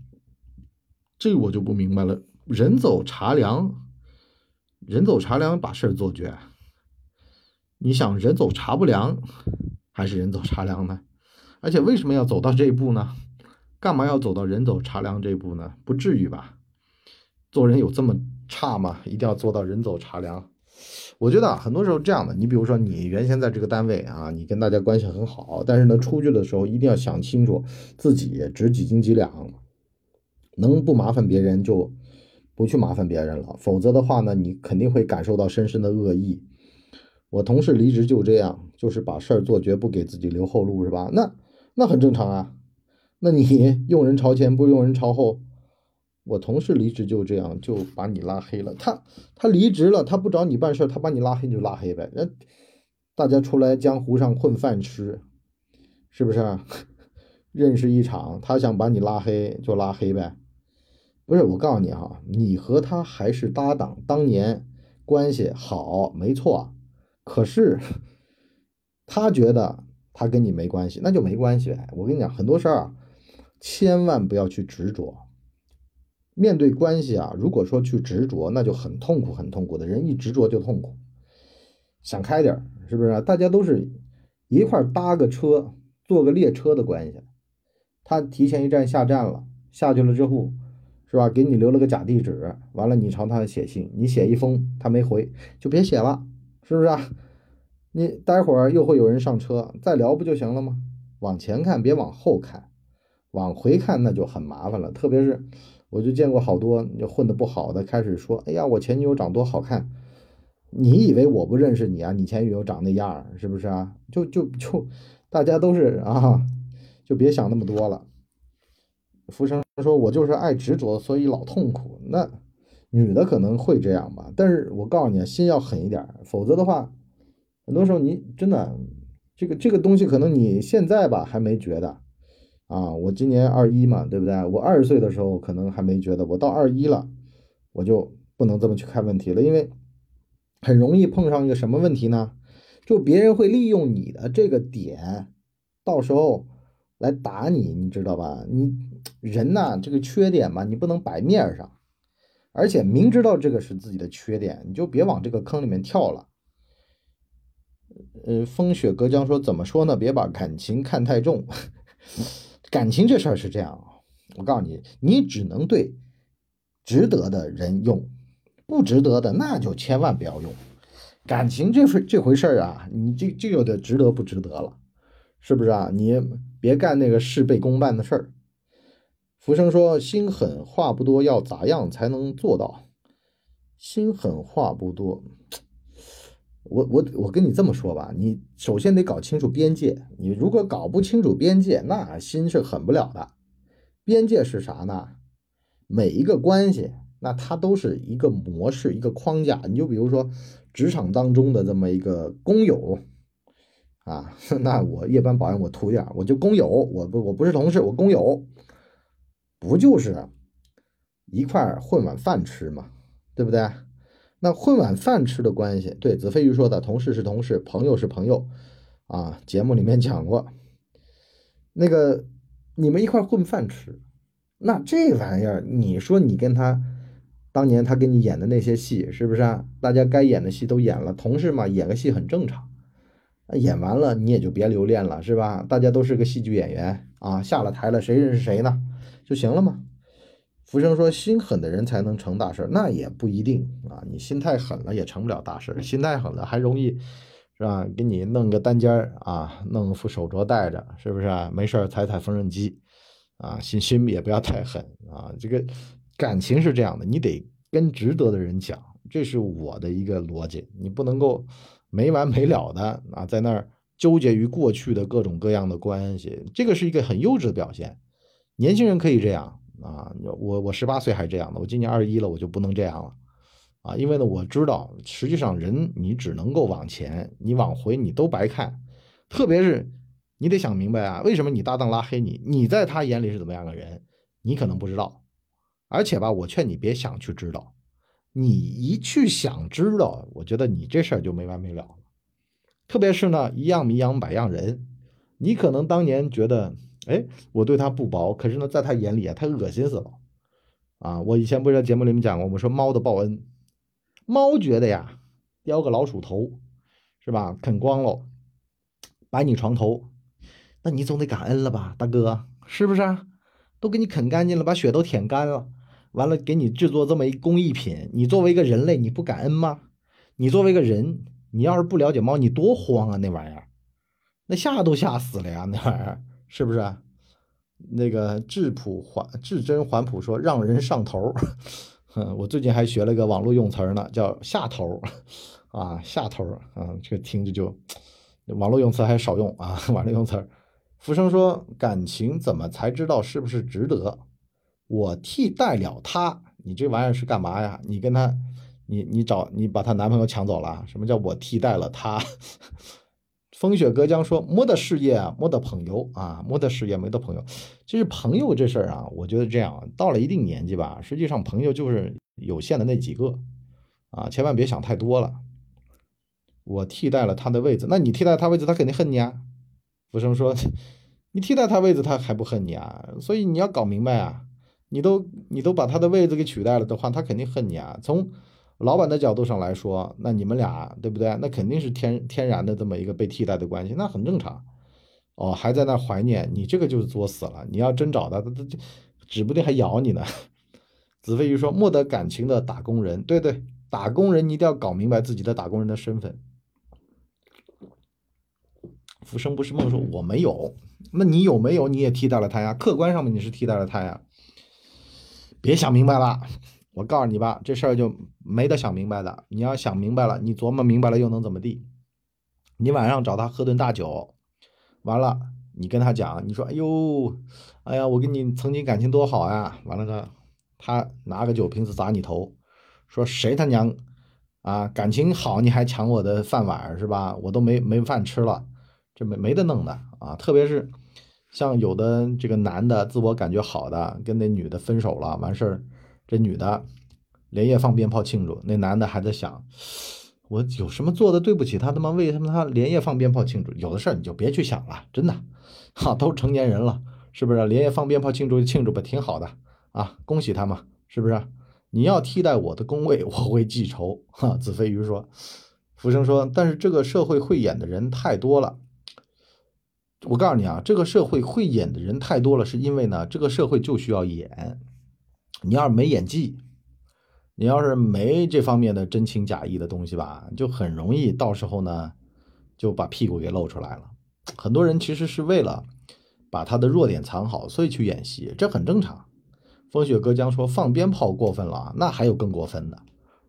这我就不明白了。人走茶凉，人走茶凉，把事儿做绝。你想人走茶不凉，还是人走茶凉呢？而且为什么要走到这一步呢？干嘛要走到人走茶凉这一步呢？不至于吧？做人有这么差吗？一定要做到人走茶凉？我觉得啊，很多时候这样的。你比如说，你原先在这个单位啊，你跟大家关系很好，但是呢，出去的时候一定要想清楚自己值几斤几两，能不麻烦别人就不去麻烦别人了，否则的话呢，你肯定会感受到深深的恶意。我同事离职就这样，就是把事儿做绝，不给自己留后路，是吧？那那很正常啊。那你用人朝前，不用人朝后。我同事离职就这样，就把你拉黑了。他他离职了，他不找你办事，他把你拉黑就拉黑呗。那大家出来江湖上混饭吃，是不是？认识一场，他想把你拉黑就拉黑呗。不是，我告诉你哈，你和他还是搭档，当年关系好，没错。可是他觉得他跟你没关系，那就没关系呗。我跟你讲，很多事儿啊，千万不要去执着。面对关系啊，如果说去执着，那就很痛苦，很痛苦的。人一执着就痛苦，想开点是不是？大家都是一块搭个车，坐个列车的关系。他提前一站下站了，下去了之后，是吧？给你留了个假地址，完了你朝他写信，你写一封，他没回，就别写了，是不是啊？你待会儿又会有人上车，再聊不就行了吗？往前看，别往后看，往回看那就很麻烦了，特别是。我就见过好多就混的不好的，开始说：“哎呀，我前女友长多好看。”你以为我不认识你啊？你前女友长那样是不是啊？就就就，大家都是啊，就别想那么多了。浮生说：“我就是爱执着，所以老痛苦。”那女的可能会这样吧，但是我告诉你啊，心要狠一点，否则的话，很多时候你真的这个这个东西，可能你现在吧还没觉得。啊，我今年二一嘛，对不对？我二十岁的时候可能还没觉得，我到二一了，我就不能这么去看问题了，因为很容易碰上一个什么问题呢？就别人会利用你的这个点，到时候来打你，你知道吧？你人呐，这个缺点嘛，你不能摆面上，而且明知道这个是自己的缺点，你就别往这个坑里面跳了。呃，风雪隔江说，怎么说呢？别把感情看太重。感情这事儿是这样，我告诉你，你只能对值得的人用，不值得的那就千万不要用。感情这回这回事儿啊，你这这就得值得不值得了，是不是啊？你别干那个事倍功半的事儿。浮生说：“心狠话不多，要咋样才能做到？心狠话不多。”我我我跟你这么说吧，你首先得搞清楚边界。你如果搞不清楚边界，那心是狠不了的。边界是啥呢？每一个关系，那它都是一个模式，一个框架。你就比如说职场当中的这么一个工友啊，那我夜班保安我图点，我就工友，我不我不是同事，我工友，不就是一块混碗饭吃嘛，对不对？那混碗饭吃的关系，对子飞鱼说的，同事是同事，朋友是朋友，啊，节目里面讲过，那个你们一块混饭吃，那这玩意儿，你说你跟他当年他给你演的那些戏，是不是啊？大家该演的戏都演了，同事嘛，演个戏很正常，演完了你也就别留恋了，是吧？大家都是个戏剧演员啊，下了台了，谁认识谁呢？就行了嘛。福生说：“心狠的人才能成大事，那也不一定啊。你心太狠了，也成不了大事。心太狠了，还容易是吧？给你弄个单间啊，弄副手镯戴着，是不是？没事踩踩缝纫机啊。心心也不要太狠啊。这个感情是这样的，你得跟值得的人讲，这是我的一个逻辑。你不能够没完没了的啊，在那儿纠结于过去的各种各样的关系，这个是一个很幼稚的表现。年轻人可以这样。”啊，我我十八岁还这样的，我今年二十一了，我就不能这样了，啊，因为呢，我知道实际上人你只能够往前，你往回你都白看，特别是你得想明白啊，为什么你搭档拉黑你，你在他眼里是怎么样的人，你可能不知道，而且吧，我劝你别想去知道，你一去想知道，我觉得你这事儿就没完没了了，特别是呢，一样米养百样人，你可能当年觉得，哎，我对它不薄，可是呢，在它眼里啊，它恶心死了。啊，我以前不是在节目里面讲过，我说猫的报恩，猫觉得呀，叼个老鼠头，是吧？啃光了，摆你床头，那你总得感恩了吧，大哥，是不是啊？都给你啃干净了，把血都舔干了，完了给你制作这么一工艺品，你作为一个人类，你不感恩吗？你作为一个人，你要是不了解猫，你多慌啊，那玩意儿。那吓都吓死了呀！那玩意儿是不是？那个质朴环质真环朴说让人上头。我最近还学了个网络用词呢，叫下头啊，下头啊，这个听着就网络用词还少用啊，网络用词。浮生说感情怎么才知道是不是值得？我替代了他，你这玩意儿是干嘛呀？你跟他，你你找你把她男朋友抢走了？什么叫我替代了他？风雪隔江说：“没得事业啊，没得朋友啊，没得事业，没得朋友。其实朋友这事儿啊，我觉得这样，到了一定年纪吧，实际上朋友就是有限的那几个啊，千万别想太多了。我替代了他的位置，那你替代他位置，他肯定恨你啊。”福生说：“ 你替代他位置，他还不恨你啊？所以你要搞明白啊，你都你都把他的位置给取代了的话，他肯定恨你啊。从老板的角度上来说，那你们俩对不对？那肯定是天天然的这么一个被替代的关系，那很正常。哦，还在那怀念你，这个就是作死了。你要真找他，他他指不定还咬你呢。子非鱼说：“莫得感情的打工人，对对，打工人你一定要搞明白自己的打工人的身份。”浮生不是梦说：“我没有，那你有没有？你也替代了他呀？客观上面你是替代了他呀？别想明白了。”我告诉你吧，这事儿就没得想明白的。你要想明白了，你琢磨明白了又能怎么地？你晚上找他喝顿大酒，完了你跟他讲，你说：“哎呦，哎呀，我跟你曾经感情多好呀！”完了呢，他拿个酒瓶子砸你头，说：“谁他娘啊？感情好你还抢我的饭碗是吧？我都没没饭吃了，这没没得弄的啊！特别是像有的这个男的自我感觉好的，跟那女的分手了，完事儿。”这女的连夜放鞭炮庆祝，那男的还在想，我有什么做的对不起他？他妈为什么他连夜放鞭炮庆祝？有的事儿你就别去想了，真的，哈，都成年人了，是不是？连夜放鞭炮庆祝就庆祝吧，挺好的啊，恭喜他嘛，是不是？你要替代我的工位，我会记仇。哈，子非鱼说，浮生说，但是这个社会会演的人太多了。我告诉你啊，这个社会会演的人太多了，是因为呢，这个社会就需要演。你要是没演技，你要是没这方面的真情假意的东西吧，就很容易到时候呢就把屁股给露出来了。很多人其实是为了把他的弱点藏好，所以去演戏，这很正常。风雪歌江说放鞭炮过分了，那还有更过分的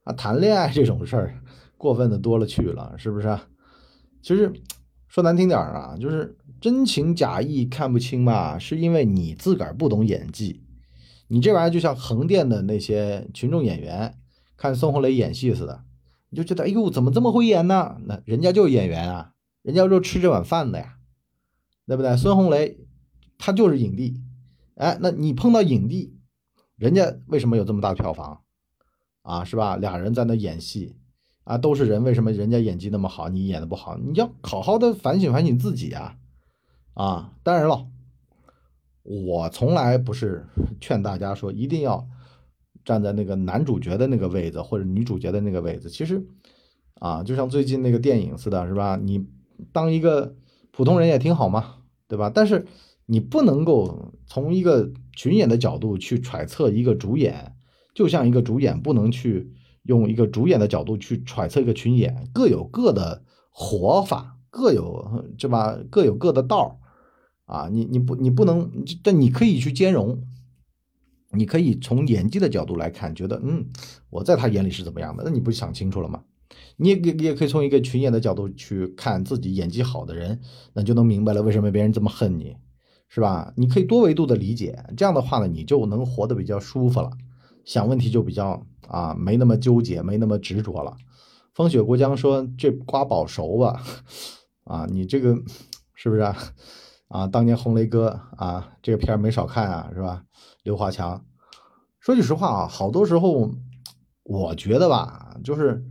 啊！谈恋爱这种事儿过分的多了去了，是不是？其实说难听点啊，就是真情假意看不清嘛，是因为你自个儿不懂演技。你这玩意儿就像横店的那些群众演员看孙红雷演戏似的，你就觉得哎呦怎么这么会演呢？那人家就是演员啊，人家就吃这碗饭的呀，对不对？孙红雷他就是影帝，哎，那你碰到影帝，人家为什么有这么大票房啊？是吧？俩人在那演戏啊，都是人，为什么人家演技那么好，你演的不好？你要好好的反省反省自己啊！啊，当然了。我从来不是劝大家说一定要站在那个男主角的那个位置或者女主角的那个位置。其实，啊，就像最近那个电影似的，是吧？你当一个普通人也挺好嘛，对吧？但是你不能够从一个群演的角度去揣测一个主演，就像一个主演不能去用一个主演的角度去揣测一个群演，各有各的活法，各有对吧？各有各的道儿。啊，你你不你不能，但你可以去兼容，你可以从演技的角度来看，觉得嗯，我在他眼里是怎么样的，那你不想清楚了吗？你也也可以从一个群演的角度去看自己演技好的人，那就能明白了为什么别人这么恨你，是吧？你可以多维度的理解，这样的话呢，你就能活得比较舒服了，想问题就比较啊没那么纠结，没那么执着了。风雪过江说这瓜保熟吧，啊，你这个 是不是？啊，啊当年红雷哥啊，这个片儿没少看啊，是吧？刘华强，说句实话啊，好多时候我觉得吧，就是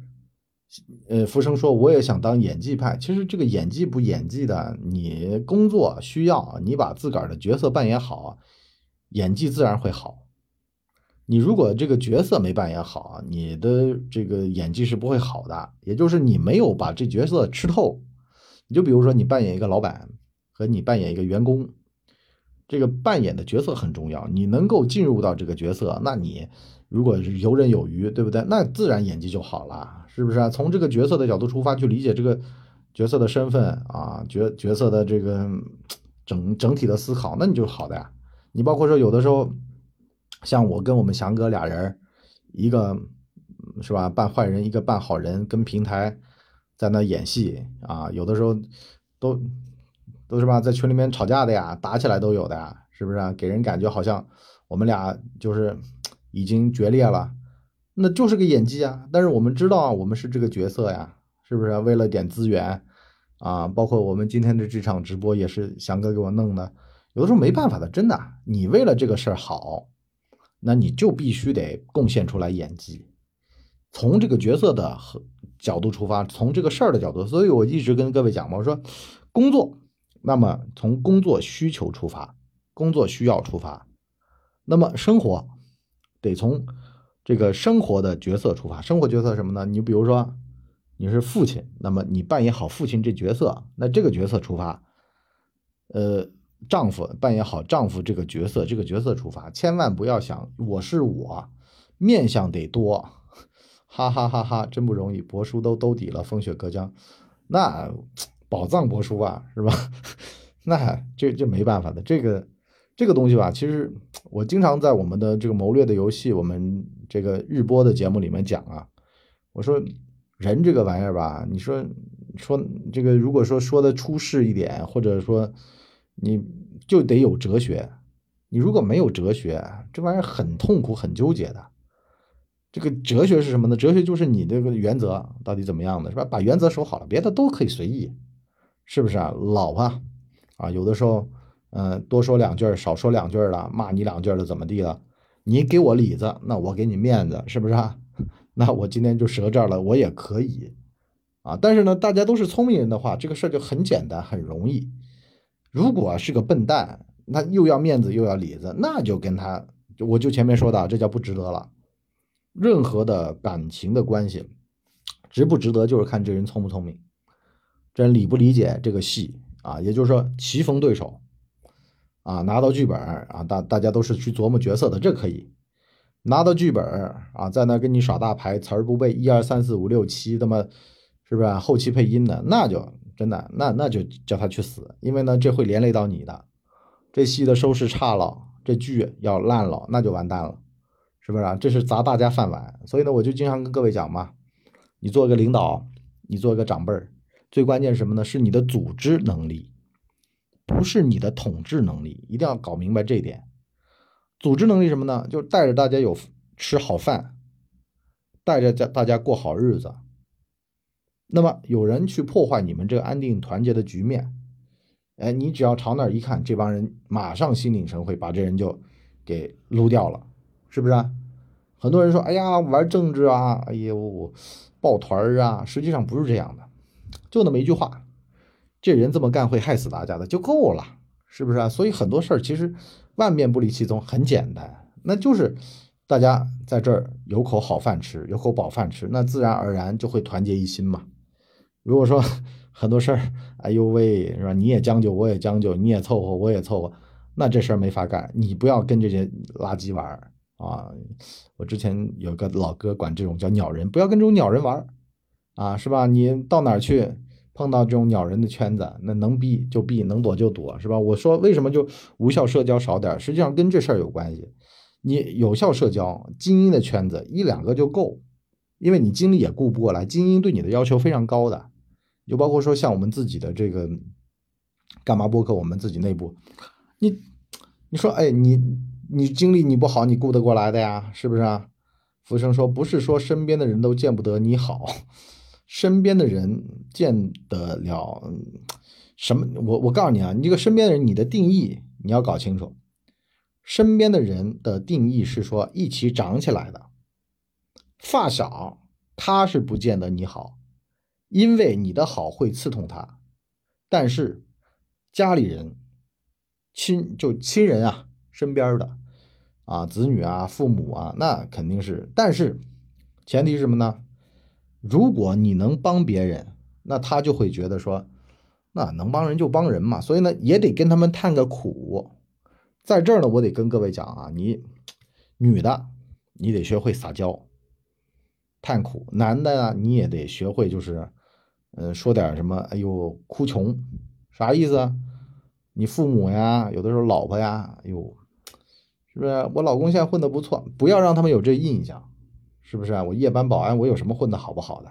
呃，福生说我也想当演技派。其实这个演技不演技的，你工作需要你把自个儿的角色扮演好，演技自然会好。你如果这个角色没扮演好，你的这个演技是不会好的。也就是你没有把这角色吃透。你就比如说你扮演一个老板和你扮演一个员工，这个扮演的角色很重要。你能够进入到这个角色，那你。如果是游刃有余，对不对？那自然演技就好了，是不是啊？从这个角色的角度出发去理解这个角色的身份啊，角角色的这个整整体的思考，那你就好的呀。你包括说有的时候，像我跟我们翔哥俩人，一个是吧扮坏人，一个扮好人，跟平台在那演戏啊，有的时候都都是吧，在群里面吵架的呀，打起来都有的呀，是不是啊？给人感觉好像我们俩就是。已经决裂了，那就是个演技啊！但是我们知道啊，我们是这个角色呀，是不是？为了点资源啊，包括我们今天的这场直播也是翔哥给我弄的。有的时候没办法的，真的，你为了这个事儿好，那你就必须得贡献出来演技。从这个角色的角度出发，从这个事儿的角度，所以我一直跟各位讲嘛，我说工作，那么从工作需求出发，工作需要出发，那么生活。得从这个生活的角色出发，生活角色什么呢？你比如说你是父亲，那么你扮演好父亲这角色，那这个角色出发，呃，丈夫扮演好丈夫这个角色，这个角色出发，千万不要想我是我，面相得多，哈哈哈哈，真不容易，帛书都兜底了，风雪隔江，那宝藏帛书啊，是吧？那这这没办法的，这个。这个东西吧，其实我经常在我们的这个谋略的游戏，我们这个日播的节目里面讲啊。我说人这个玩意儿吧，你说说这个，如果说说的出世一点，或者说你就得有哲学。你如果没有哲学，这玩意儿很痛苦、很纠结的。这个哲学是什么呢？哲学就是你这个原则到底怎么样的，是吧？把原则守好了，别的都可以随意，是不是啊？老婆啊，有的时候。嗯，多说两句少说两句了，骂你两句了怎么地了？你给我里子，那我给你面子，是不是啊？那我今天就折这儿了，我也可以啊。但是呢，大家都是聪明人的话，这个事儿就很简单，很容易。如果是个笨蛋，那又要面子又要里子，那就跟他，我就前面说的，这叫不值得了。任何的感情的关系，值不值得，就是看这人聪不聪明，这理不理解这个戏啊。也就是说，棋逢对手。啊，拿到剧本啊，大大家都是去琢磨角色的，这可以拿到剧本啊，在那跟你耍大牌，词儿不背，一二三四五六七，那么是不是后期配音的？那就真的，那那就叫他去死，因为呢，这会连累到你的。这戏的收视差了，这剧要烂了，那就完蛋了，是不是啊？这是砸大家饭碗。所以呢，我就经常跟各位讲嘛，你做一个领导，你做一个长辈儿，最关键是什么呢？是你的组织能力。不是你的统治能力，一定要搞明白这一点。组织能力什么呢？就是带着大家有吃好饭，带着家大家过好日子。那么有人去破坏你们这个安定团结的局面，哎，你只要朝那儿一看，这帮人马上心领神会，把这人就给撸掉了，是不是？很多人说：“哎呀，玩政治啊，哎呦，抱团儿啊。”实际上不是这样的，就那么一句话。这人这么干会害死大家的就够了，是不是啊？所以很多事儿其实万变不离其宗，很简单，那就是大家在这儿有口好饭吃，有口饱饭吃，那自然而然就会团结一心嘛。如果说很多事儿，哎呦喂，是吧？你也将就，我也将就，你也凑合，我也凑合，那这事儿没法干。你不要跟这些垃圾玩儿啊！我之前有个老哥管这种叫鸟人，不要跟这种鸟人玩儿啊，是吧？你到哪儿去？碰到这种鸟人的圈子，那能避就避，能躲就躲，是吧？我说为什么就无效社交少点？实际上跟这事儿有关系。你有效社交，精英的圈子一两个就够，因为你精力也顾不过来。精英对你的要求非常高的，就包括说像我们自己的这个干嘛播客，我们自己内部，你你说哎，你你精力你不好，你顾得过来的呀？是不是啊？福生说不是说身边的人都见不得你好。身边的人见得了什么？我我告诉你啊，你这个身边的人，你的定义你要搞清楚。身边的人的定义是说一起长起来的发小他是不见得你好，因为你的好会刺痛他。但是家里人、亲就亲人啊，身边的啊，子女啊、父母啊，那肯定是。但是前提是什么呢？如果你能帮别人，那他就会觉得说，那能帮人就帮人嘛。所以呢，也得跟他们探个苦。在这儿呢，我得跟各位讲啊，你女的你得学会撒娇。叹苦，男的呢，你也得学会，就是，嗯，说点什么，哎呦，哭穷，啥意思？你父母呀，有的时候老婆呀，哎呦，是不是？我老公现在混的不错，不要让他们有这印象，是不是啊？我夜班保安，我有什么混的好不好的？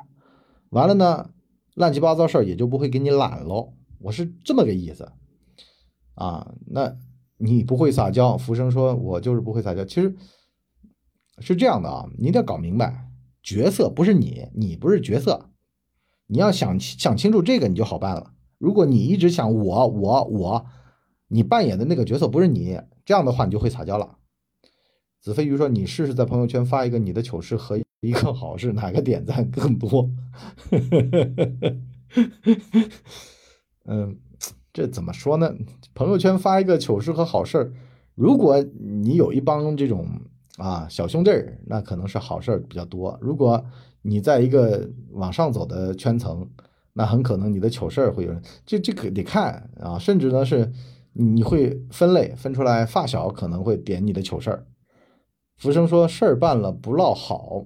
完了呢，乱七八糟事儿也就不会给你揽喽。我是这么个意思，啊，那你不会撒娇，浮生说，我就是不会撒娇。其实是这样的啊，你得搞明白。角色不是你，你不是角色，你要想想清楚这个，你就好办了。如果你一直想我我我，你扮演的那个角色不是你，这样的话你就会撒娇了。子飞鱼说：“你试试在朋友圈发一个你的糗事和一个好事，哪个点赞更多？” 嗯，这怎么说呢？朋友圈发一个糗事和好事，如果你有一帮这种。啊，小兄弟儿，那可能是好事比较多。如果你在一个往上走的圈层，那很可能你的糗事儿会有人，这这可得看啊。甚至呢是你会分类分出来，发小可能会点你的糗事儿。福生说事儿办了不落好，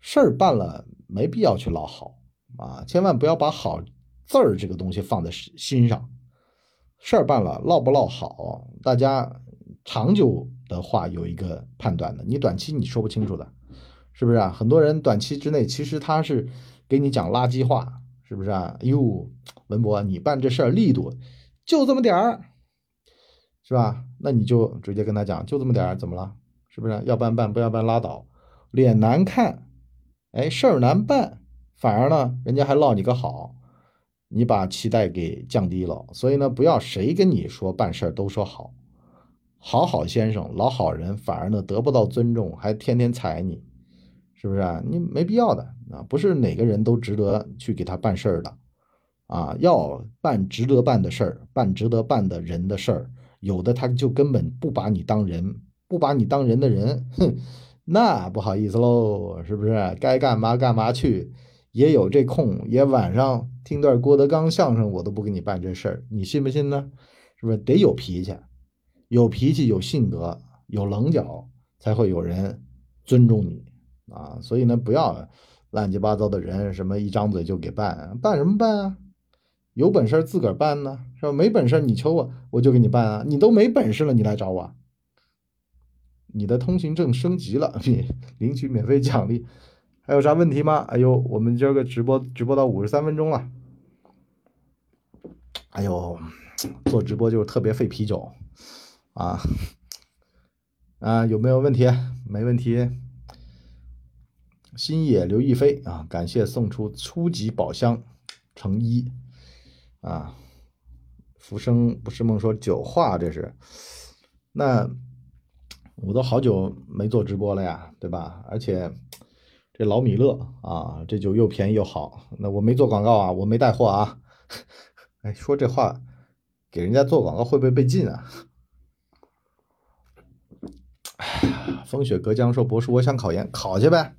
事儿办了没必要去落好啊，千万不要把好字儿这个东西放在心上。事儿办了落不落好，大家长久。的话有一个判断的，你短期你说不清楚的，是不是啊？很多人短期之内其实他是给你讲垃圾话，是不是啊？哟，文博，你办这事儿力度就这么点儿，是吧？那你就直接跟他讲，就这么点儿，怎么了？是不是？要办办，不要办拉倒，脸难看，哎，事儿难办，反而呢，人家还落你个好，你把期待给降低了。所以呢，不要谁跟你说办事儿都说好。好好先生，老好人，反而呢得不到尊重，还天天踩你，是不是啊？你没必要的啊，不是哪个人都值得去给他办事儿的，啊，要办值得办的事儿，办值得办的人的事儿，有的他就根本不把你当人，不把你当人的人，哼，那不好意思喽，是不是？该干嘛干嘛去，也有这空，也晚上听段郭德纲相声，我都不给你办这事儿，你信不信呢？是不是得有脾气？有脾气、有性格、有棱角，才会有人尊重你啊！所以呢，不要乱七八糟的人，什么一张嘴就给办，办什么办啊？有本事自个儿办呢，是吧？没本事你求我，我就给你办啊！你都没本事了，你来找我？你的通行证升级了，你 领取免费奖励，还有啥问题吗？哎呦，我们今儿个直播直播到五十三分钟了，哎呦，做直播就是特别费啤酒。啊啊，有没有问题？没问题。新野刘亦菲啊，感谢送出初级宝箱成一啊。浮生不是梦说酒话这是，那我都好久没做直播了呀，对吧？而且这老米勒啊，这酒又便宜又好。那我没做广告啊，我没带货啊。哎，说这话给人家做广告会不会被禁啊？风雪隔江说：“博士，我想考研，考去呗，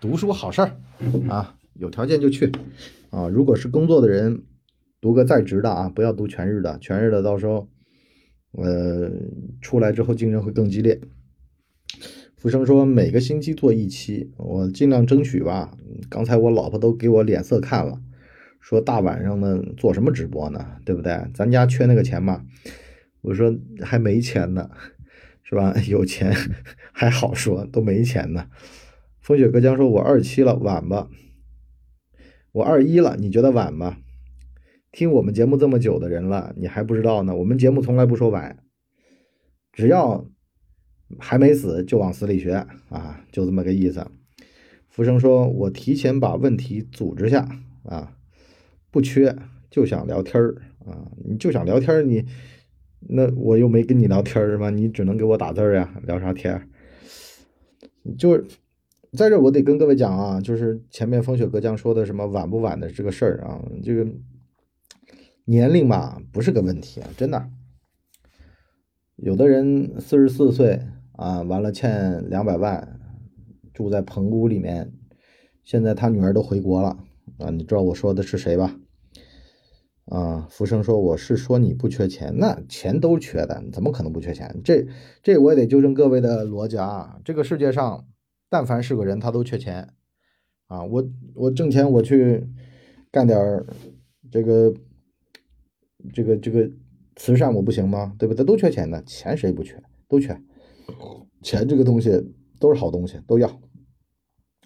读书好事儿啊，有条件就去啊。如果是工作的人，读个在职的啊，不要读全日的，全日的到时候，呃，出来之后竞争会更激烈。”福生说：“每个星期做一期，我尽量争取吧。刚才我老婆都给我脸色看了，说大晚上的做什么直播呢？对不对？咱家缺那个钱吗。我说还没钱呢。”是吧？有钱还好说，都没钱呢。风雪隔江说：“我二七了，晚吧。我二一了，你觉得晚吗？听我们节目这么久的人了，你还不知道呢？我们节目从来不说晚，只要还没死就往死里学啊，就这么个意思。”浮生说：“我提前把问题组织下啊，不缺，就想聊天儿啊，你就想聊天儿，你。”那我又没跟你聊天是吧？你只能给我打字呀，聊啥天？就是在这我得跟各位讲啊，就是前面风雪哥将说的什么晚不晚的这个事儿啊，这个年龄吧不是个问题啊，真的。有的人四十四岁啊，完了欠两百万，住在棚屋里面，现在他女儿都回国了啊，你知道我说的是谁吧？啊，福生说我是说你不缺钱，那钱都缺的，怎么可能不缺钱？这这我也得纠正各位的逻辑啊！这个世界上，但凡是个人，他都缺钱啊！我我挣钱，我去干点儿这个这个这个慈善，我不行吗？对不对？都缺钱的，钱谁不缺？都缺，钱这个东西都是好东西，都要。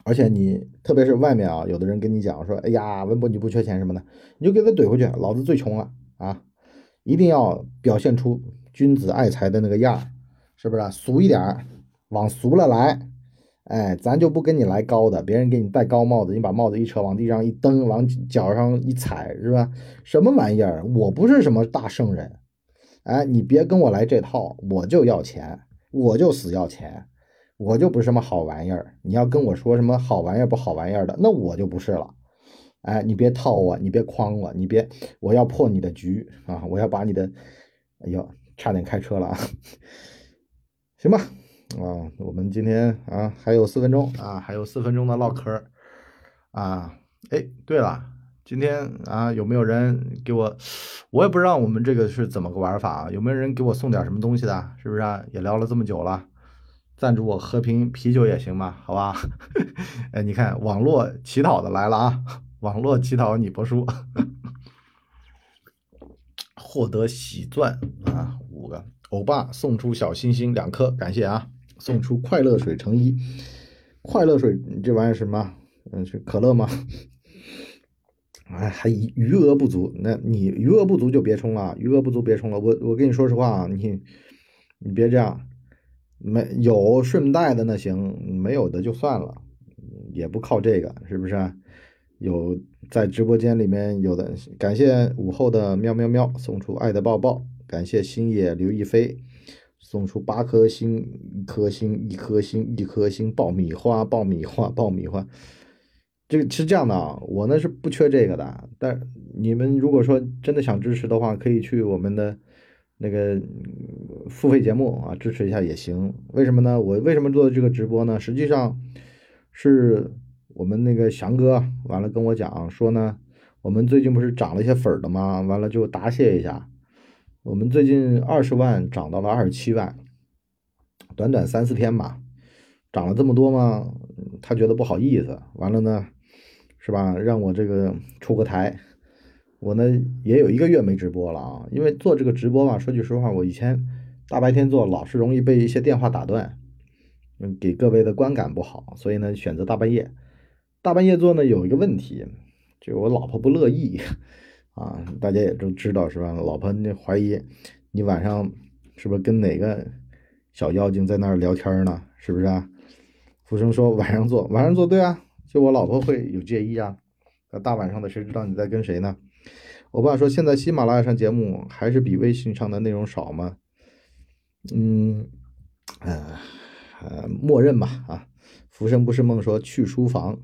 而且你，特别是外面啊，有的人跟你讲说：“哎呀，文博你不缺钱什么的，你就给他怼回去，老子最穷了啊！一定要表现出君子爱财的那个样儿，是不是？俗一点，往俗了来。哎，咱就不跟你来高的，别人给你戴高帽子，你把帽子一扯，往地上一蹬，往脚上一踩，是吧？什么玩意儿？我不是什么大圣人，哎，你别跟我来这套，我就要钱，我就死要钱。”我就不是什么好玩意儿，你要跟我说什么好玩意儿不好玩意儿的，那我就不是了。哎，你别套我，你别诓我，你别，我要破你的局啊！我要把你的，哎呦，差点开车了啊！行吧，啊，我们今天啊还有四分钟啊，还有四分钟的唠嗑啊。哎，对了，今天啊有没有人给我？我也不知道我们这个是怎么个玩法啊？有没有人给我送点什么东西的？是不是啊？也聊了这么久了。赞助我喝瓶啤酒也行吧，好吧？哎，你看网络乞讨的来了啊！网络乞讨你不输，获得喜钻啊，五个欧巴送出小心心两颗，感谢啊！送出快乐水乘一，快乐水这玩意儿什么？嗯，是可乐吗？哎，还余额不足，那你余额不足就别充了，余额不足别充了。我我跟你说实话啊，你你别这样。没有顺带的那行，没有的就算了，也不靠这个，是不是？有在直播间里面有的，感谢午后的喵喵喵送出爱的抱抱，感谢星野刘亦菲送出八颗星，一颗星，一颗星，一颗星，爆米花，爆米花，爆米花。这个是这样的啊，我呢是不缺这个的，但你们如果说真的想支持的话，可以去我们的。那个付费节目啊，支持一下也行。为什么呢？我为什么做这个直播呢？实际上是我们那个翔哥完了跟我讲说呢，我们最近不是涨了一些粉儿的吗？完了就答谢一下。我们最近二十万涨到了二十七万，短短三四天吧，涨了这么多吗？他觉得不好意思。完了呢，是吧？让我这个出个台。我呢也有一个月没直播了啊，因为做这个直播嘛，说句实话，我以前大白天做老是容易被一些电话打断，嗯，给各位的观感不好，所以呢选择大半夜。大半夜做呢有一个问题，就我老婆不乐意啊，大家也都知道是吧？老婆那怀疑你晚上是不是跟哪个小妖精在那儿聊天呢？是不是啊？福生说晚上做，晚上做对啊，就我老婆会有介意啊。那大晚上的谁知道你在跟谁呢？我爸说：“现在喜马拉雅上节目还是比微信上的内容少吗？”嗯，呃，呃，默认吧。啊，浮生不是梦说去书房，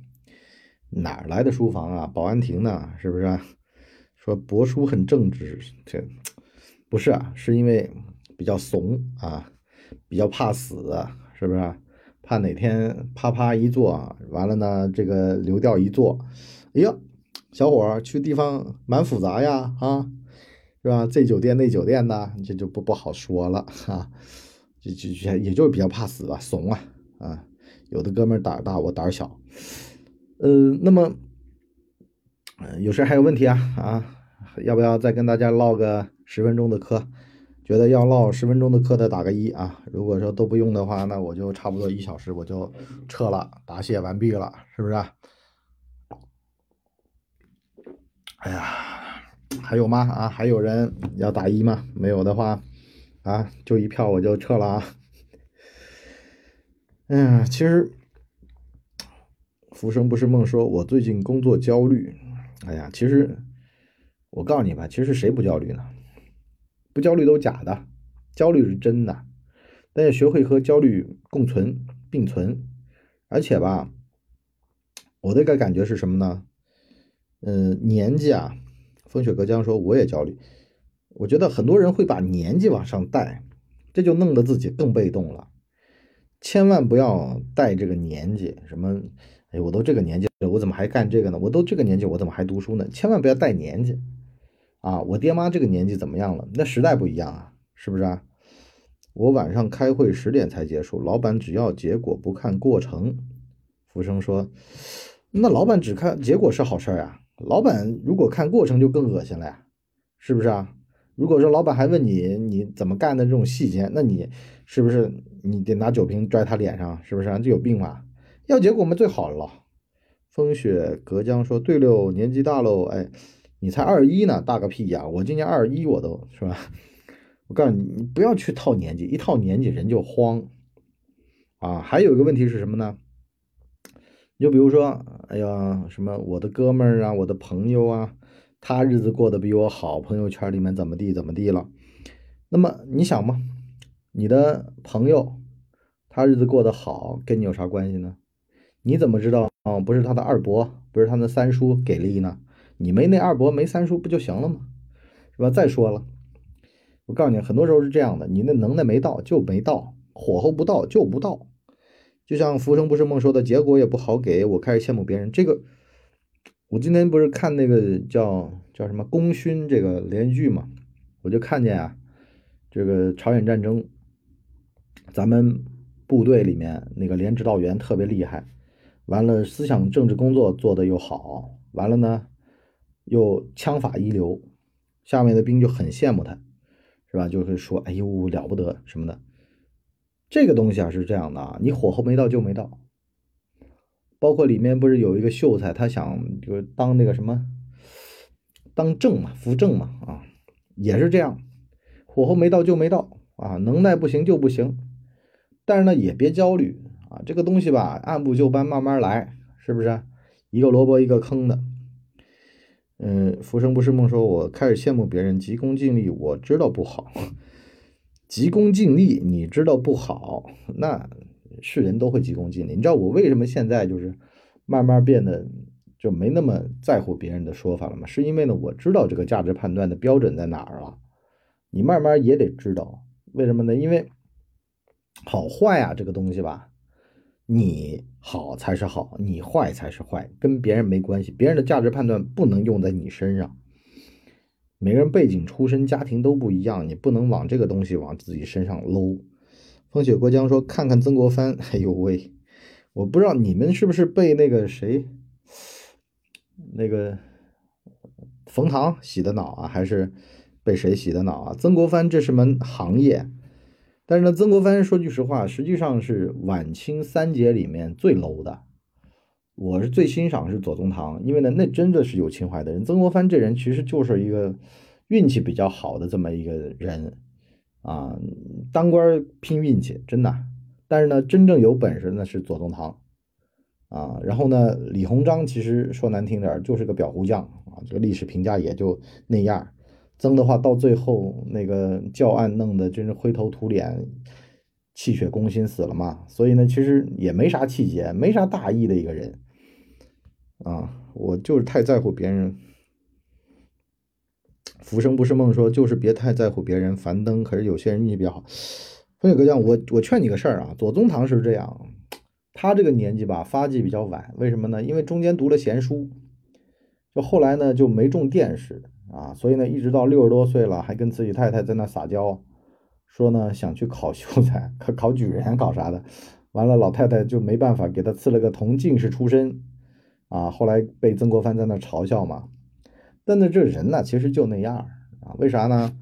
哪儿来的书房啊？保安亭呢？是不是？说博叔很正直，这不是啊？是因为比较怂啊，比较怕死，是不是？怕哪天啪啪一坐，完了呢，这个流调一坐，哎呀！小伙儿去地方蛮复杂呀，啊，是吧？这酒店那酒店的，这就不不好说了哈。就就也就是比较怕死吧，怂啊啊。有的哥们胆儿大，我胆儿小。呃，那么，有事还有问题啊啊？要不要再跟大家唠个十分钟的课？觉得要唠十分钟的课的打个一啊。如果说都不用的话，那我就差不多一小时我就撤了，答谢完毕了，是不是？哎呀，还有吗？啊，还有人要打一吗？没有的话，啊，就一票我就撤了啊。哎呀，其实，浮生不是梦，说我最近工作焦虑。哎呀，其实我告诉你吧，其实谁不焦虑呢？不焦虑都假的，焦虑是真的。但要学会和焦虑共存并存，而且吧，我的一个感觉是什么呢？嗯，年纪啊，风雪隔江说我也焦虑。我觉得很多人会把年纪往上带，这就弄得自己更被动了。千万不要带这个年纪，什么？哎，我都这个年纪了，我怎么还干这个呢？我都这个年纪，我怎么还读书呢？千万不要带年纪啊！我爹妈这个年纪怎么样了？那时代不一样啊，是不是啊？我晚上开会十点才结束，老板只要结果不看过程。福生说：“那老板只看结果是好事儿啊，老板如果看过程就更恶心了呀，是不是啊？”如果说老板还问你你怎么干的这种细节，那你是不是你得拿酒瓶拽他脸上？是不是啊？这有病吧？要结果我们最好了。风雪隔江说：“对喽，年纪大喽，哎，你才二一呢，大个屁呀！我今年二一，我都是吧？我告诉你，你不要去套年纪，一套年纪人就慌啊。还有一个问题是什么呢？你就比如说，哎呀，什么我的哥们儿啊，我的朋友啊。”他日子过得比我好，朋友圈里面怎么地怎么地了？那么你想吗？你的朋友他日子过得好，跟你有啥关系呢？你怎么知道啊？不是他的二伯，不是他的三叔给力呢？你没那二伯没三叔不就行了吗？是吧？再说了，我告诉你，很多时候是这样的，你那能耐没到就没到，火候不到就不到。就像《浮生不是梦》说的，结果也不好给我，开始羡慕别人这个。我今天不是看那个叫叫什么功勋这个连续剧嘛，我就看见啊，这个朝鲜战争，咱们部队里面那个连指导员特别厉害，完了思想政治工作做的又好，完了呢又枪法一流，下面的兵就很羡慕他，是吧？就会说哎呦了不得什么的，这个东西啊是这样的啊，你火候没到就没到。包括里面不是有一个秀才，他想就是当那个什么，当正嘛，扶正嘛，啊，也是这样，火候没到就没到啊，能耐不行就不行，但是呢也别焦虑啊，这个东西吧，按部就班，慢慢来，是不是？一个萝卜一个坑的。嗯，浮生不是梦说，我开始羡慕别人急功近利，我知道不好，急功近利，你知道不好，那。是人都会急功近利，你知道我为什么现在就是慢慢变得就没那么在乎别人的说法了吗？是因为呢，我知道这个价值判断的标准在哪儿了。你慢慢也得知道为什么呢？因为好坏啊这个东西吧，你好才是好，你坏才是坏，跟别人没关系。别人的价值判断不能用在你身上。每个人背景、出身、家庭都不一样，你不能往这个东西往自己身上搂。风雪过江说：“看看曾国藩，哎呦喂！我不知道你们是不是被那个谁，那个冯唐洗的脑啊，还是被谁洗的脑啊？曾国藩这是门行业，但是呢，曾国藩说句实话，实际上是晚清三杰里面最 low 的。我是最欣赏是左宗棠，因为呢，那真的是有情怀的人。曾国藩这人其实就是一个运气比较好的这么一个人。”啊，当官拼运气，真的。但是呢，真正有本事的是左宗棠，啊，然后呢，李鸿章其实说难听点就是个裱糊匠啊，这个历史评价也就那样。曾的话到最后那个教案弄得真是灰头土脸，气血攻心死了嘛。所以呢，其实也没啥气节，没啥大义的一个人。啊，我就是太在乎别人。浮生不是梦，说就是别太在乎别人樊登，可是有些人运气比较好。风雪哥讲，我我劝你个事儿啊，左宗棠是这样，他这个年纪吧，发迹比较晚，为什么呢？因为中间读了闲书，就后来呢就没中殿试啊，所以呢一直到六十多岁了，还跟自己太太在那撒娇，说呢想去考秀才，考考举人，考啥的，完了老太太就没办法，给他赐了个同进士出身，啊，后来被曾国藩在那嘲笑嘛。但那这人呢，其实就那样啊？为啥呢？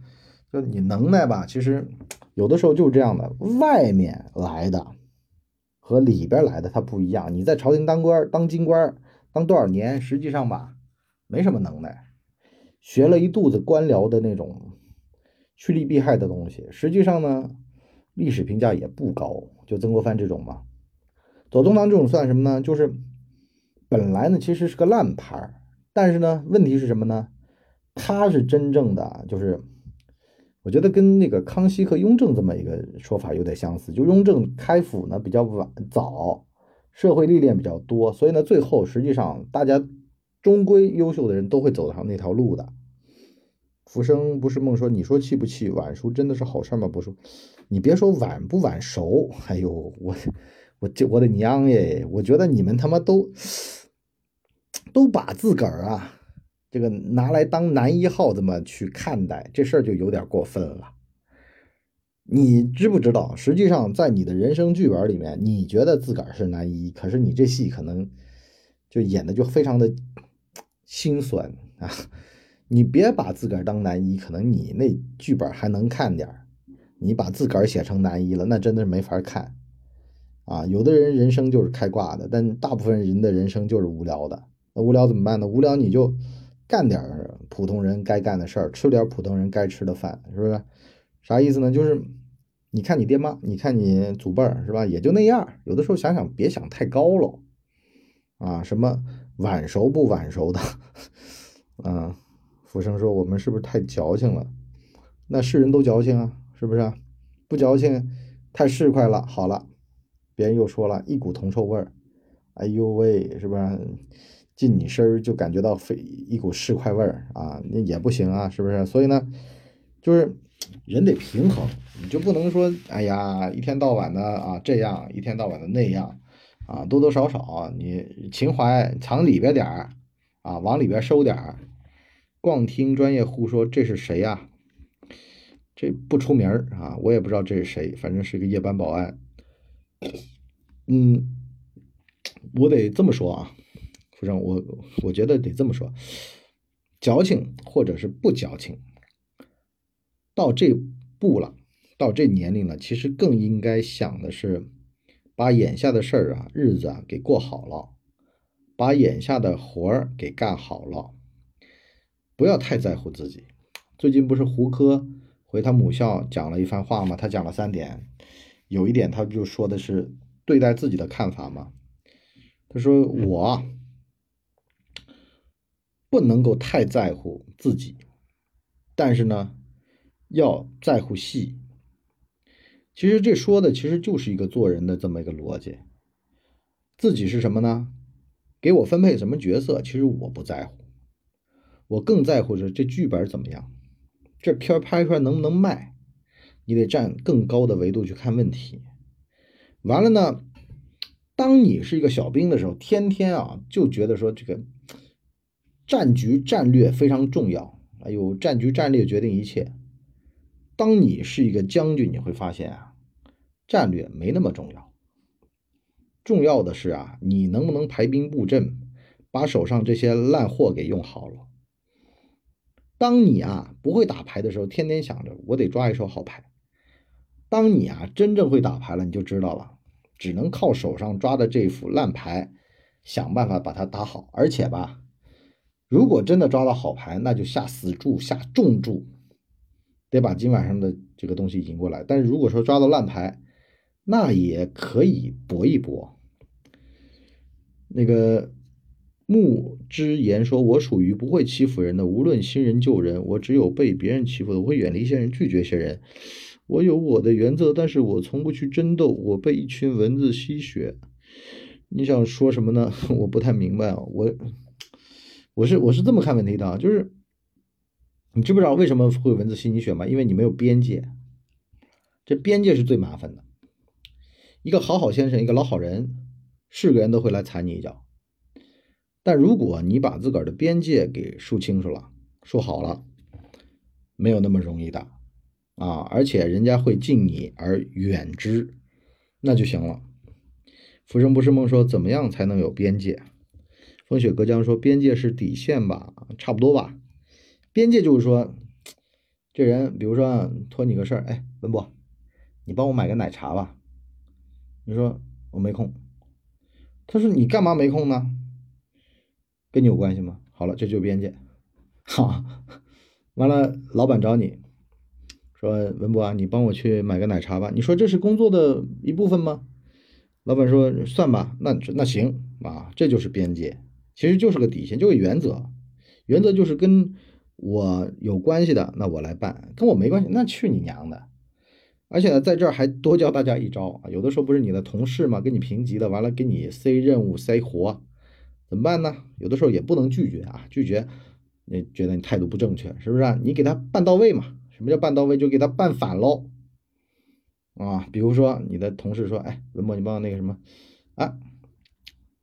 就你能耐吧，其实有的时候就是这样的。外面来的和里边来的他不一样。你在朝廷当官当京官当多少年，实际上吧，没什么能耐，学了一肚子官僚的那种趋利避害的东西。实际上呢，历史评价也不高。就曾国藩这种嘛，左宗棠这种算什么呢？就是本来呢，其实是个烂牌儿。但是呢，问题是什么呢？他是真正的，就是我觉得跟那个康熙和雍正这么一个说法有点相似。就雍正开府呢比较晚早，社会历练比较多，所以呢，最后实际上大家终归优秀的人都会走上那条路的。浮生不是梦说，你说气不气？晚熟真的是好事吗？不是，你别说晚不晚熟，哎呦，我我这我的娘耶！我觉得你们他妈都都把自个儿啊，这个拿来当男一号这么去看待，这事儿就有点过分了。你知不知道？实际上，在你的人生剧本里面，你觉得自个儿是男一，可是你这戏可能就演的就非常的心酸啊！你别把自个儿当男一，可能你那剧本还能看点儿。你把自个儿写成男一了，那真的是没法看啊！有的人人生就是开挂的，但大部分人的人生就是无聊的。那无聊怎么办呢？无聊你就干点普通人该干的事儿，吃点普通人该吃的饭，是不是？啥意思呢？就是你看你爹妈，你看你祖辈儿，是吧？也就那样。有的时候想想，别想太高了啊！什么晚熟不晚熟的，啊？福生说：“我们是不是太矫情了？那是人都矫情啊，是不是？不矫情，太市侩了。好了，别人又说了一股铜臭味儿，哎呦喂，是不是？进你身儿就感觉到非一股市侩味儿啊，那也不行啊，是不是？所以呢，就是。”人得平衡，你就不能说，哎呀，一天到晚的啊这样，一天到晚的那样，啊多多少少你情怀藏里边点儿，啊往里边收点儿。光听专业户说这是谁呀？这不出名儿啊，我也不知道这是谁，反正是个夜班保安。嗯，我得这么说啊，福生，我我觉得得这么说，矫情或者是不矫情。到这步了，到这年龄了，其实更应该想的是，把眼下的事儿啊、日子啊给过好了，把眼下的活儿给干好了，不要太在乎自己。最近不是胡科回他母校讲了一番话吗？他讲了三点，有一点他就说的是对待自己的看法嘛。他说我不能够太在乎自己，但是呢。要在乎戏，其实这说的其实就是一个做人的这么一个逻辑。自己是什么呢？给我分配什么角色？其实我不在乎，我更在乎是这剧本怎么样，这片拍出来能不能卖？你得站更高的维度去看问题。完了呢，当你是一个小兵的时候，天天啊就觉得说这个战局战略非常重要。哎呦，战局战略决定一切。当你是一个将军，你会发现啊，战略没那么重要，重要的是啊，你能不能排兵布阵，把手上这些烂货给用好了。当你啊不会打牌的时候，天天想着我得抓一手好牌。当你啊真正会打牌了，你就知道了，只能靠手上抓的这副烂牌，想办法把它打好。而且吧，如果真的抓到好牌，那就下死注，下重注。得把今晚上的这个东西赢过来，但是如果说抓到烂牌，那也可以搏一搏。那个木之言说：“我属于不会欺负人的，无论新人旧人，我只有被别人欺负的，我会远离一些人，拒绝一些人。我有我的原则，但是我从不去争斗。我被一群蚊子吸血。你想说什么呢？我不太明白啊。我我是我是这么看问题的啊，就是。”你知不知道为什么会蚊子吸你血吗？因为你没有边界，这边界是最麻烦的。一个好好先生，一个老好人，是个人都会来踩你一脚。但如果你把自个儿的边界给说清楚了、说好了，没有那么容易的啊！而且人家会敬你而远之，那就行了。浮生不是梦说，怎么样才能有边界？风雪隔江说，边界是底线吧？差不多吧。边界就是说，这人比如说托你个事儿，哎，文博，你帮我买个奶茶吧。你说我没空。他说你干嘛没空呢？跟你有关系吗？好了，这就是边界。好，完了，老板找你说文博啊，你帮我去买个奶茶吧。你说这是工作的一部分吗？老板说算吧，那那行啊，这就是边界，其实就是个底线，就是原则。原则就是跟。我有关系的，那我来办；跟我没关系，那去你娘的！而且呢，在这儿还多教大家一招啊，有的时候不是你的同事嘛，跟你评级的，完了给你塞任务塞活，怎么办呢？有的时候也不能拒绝啊，拒绝你觉得你态度不正确，是不是？你给他办到位嘛？什么叫办到位？就给他办反喽啊！比如说你的同事说：“哎，文博，你帮我那个什么啊？”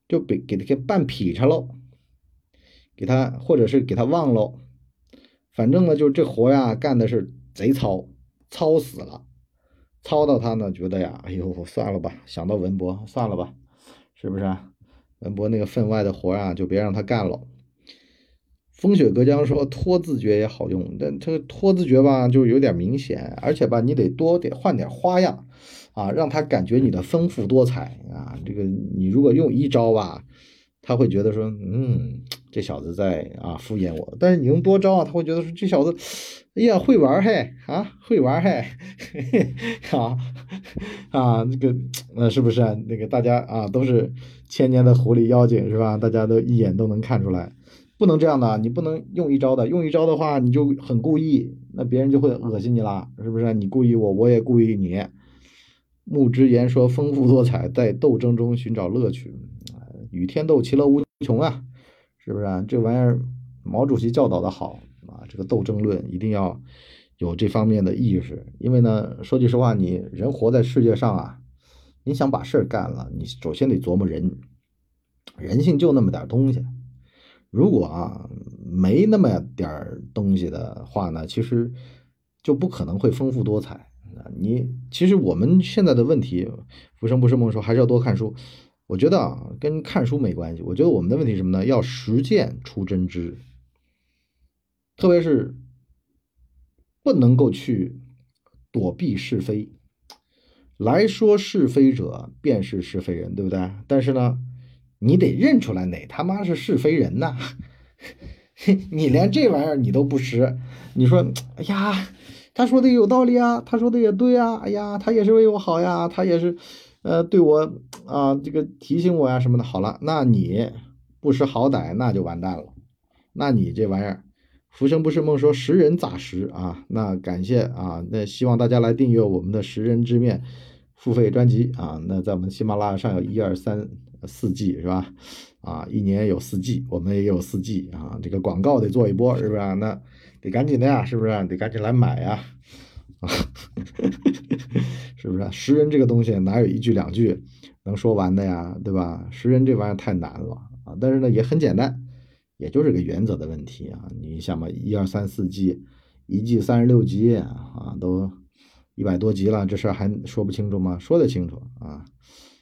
就给给他给办劈叉喽，给他或者是给他忘喽，反正呢，就是这活呀干的是贼糙，糙死了。操到他呢，觉得呀，哎呦，算了吧。想到文博，算了吧，是不是啊？文博那个分外的活啊，就别让他干了。风雪隔江说拖字诀也好用，但这个拖字诀吧，就有点明显，而且吧，你得多点换点花样啊，让他感觉你的丰富多彩啊。这个你如果用一招吧。他会觉得说，嗯，这小子在啊敷衍我。但是你用多招啊，他会觉得说，这小子，哎呀，会玩嘿啊，会玩嘿，啊 啊，这个呃，是不是啊那个大家啊都是千年的狐狸妖精是吧？大家都一眼都能看出来，不能这样的，你不能用一招的，用一招的话你就很故意，那别人就会恶心你啦，是不是？你故意我，我也故意你。木之言说，丰富多彩，在斗争中寻找乐趣。与天斗，其乐无穷啊，是不是啊？这玩意儿，毛主席教导的好啊，这个斗争论一定要有这方面的意识。因为呢，说句实话，你人活在世界上啊，你想把事儿干了，你首先得琢磨人，人性就那么点东西。如果啊没那么点东西的话呢，其实就不可能会丰富多彩啊。你其实我们现在的问题，浮生不是梦，说还是要多看书。我觉得啊，跟看书没关系。我觉得我们的问题是什么呢？要实践出真知，特别是不能够去躲避是非。来说是非者，便是是非人，对不对？但是呢，你得认出来哪他妈是是非人呐！你连这玩意儿你都不识，你说，哎呀，他说的有道理啊，他说的也对啊，哎呀，他也是为我好呀，他也是。呃，对我啊，这个提醒我呀什么的，好了，那你不识好歹，那就完蛋了。那你这玩意儿，浮生不是梦说识人咋识啊？那感谢啊，那希望大家来订阅我们的识人之面付费专辑啊。那在我们喜马拉雅上有一二三四季是吧？啊，一年有四季，我们也有四季啊。这个广告得做一波是不是？那得赶紧的呀，是不是？得赶紧来买呀。啊，是不是？啊识人这个东西哪有一句两句能说完的呀？对吧？识人这玩意儿太难了啊！但是呢，也很简单，也就是个原则的问题啊。你想嘛，一二三四季，一季三十六集啊，都一百多集了，这事儿还说不清楚吗？说得清楚啊。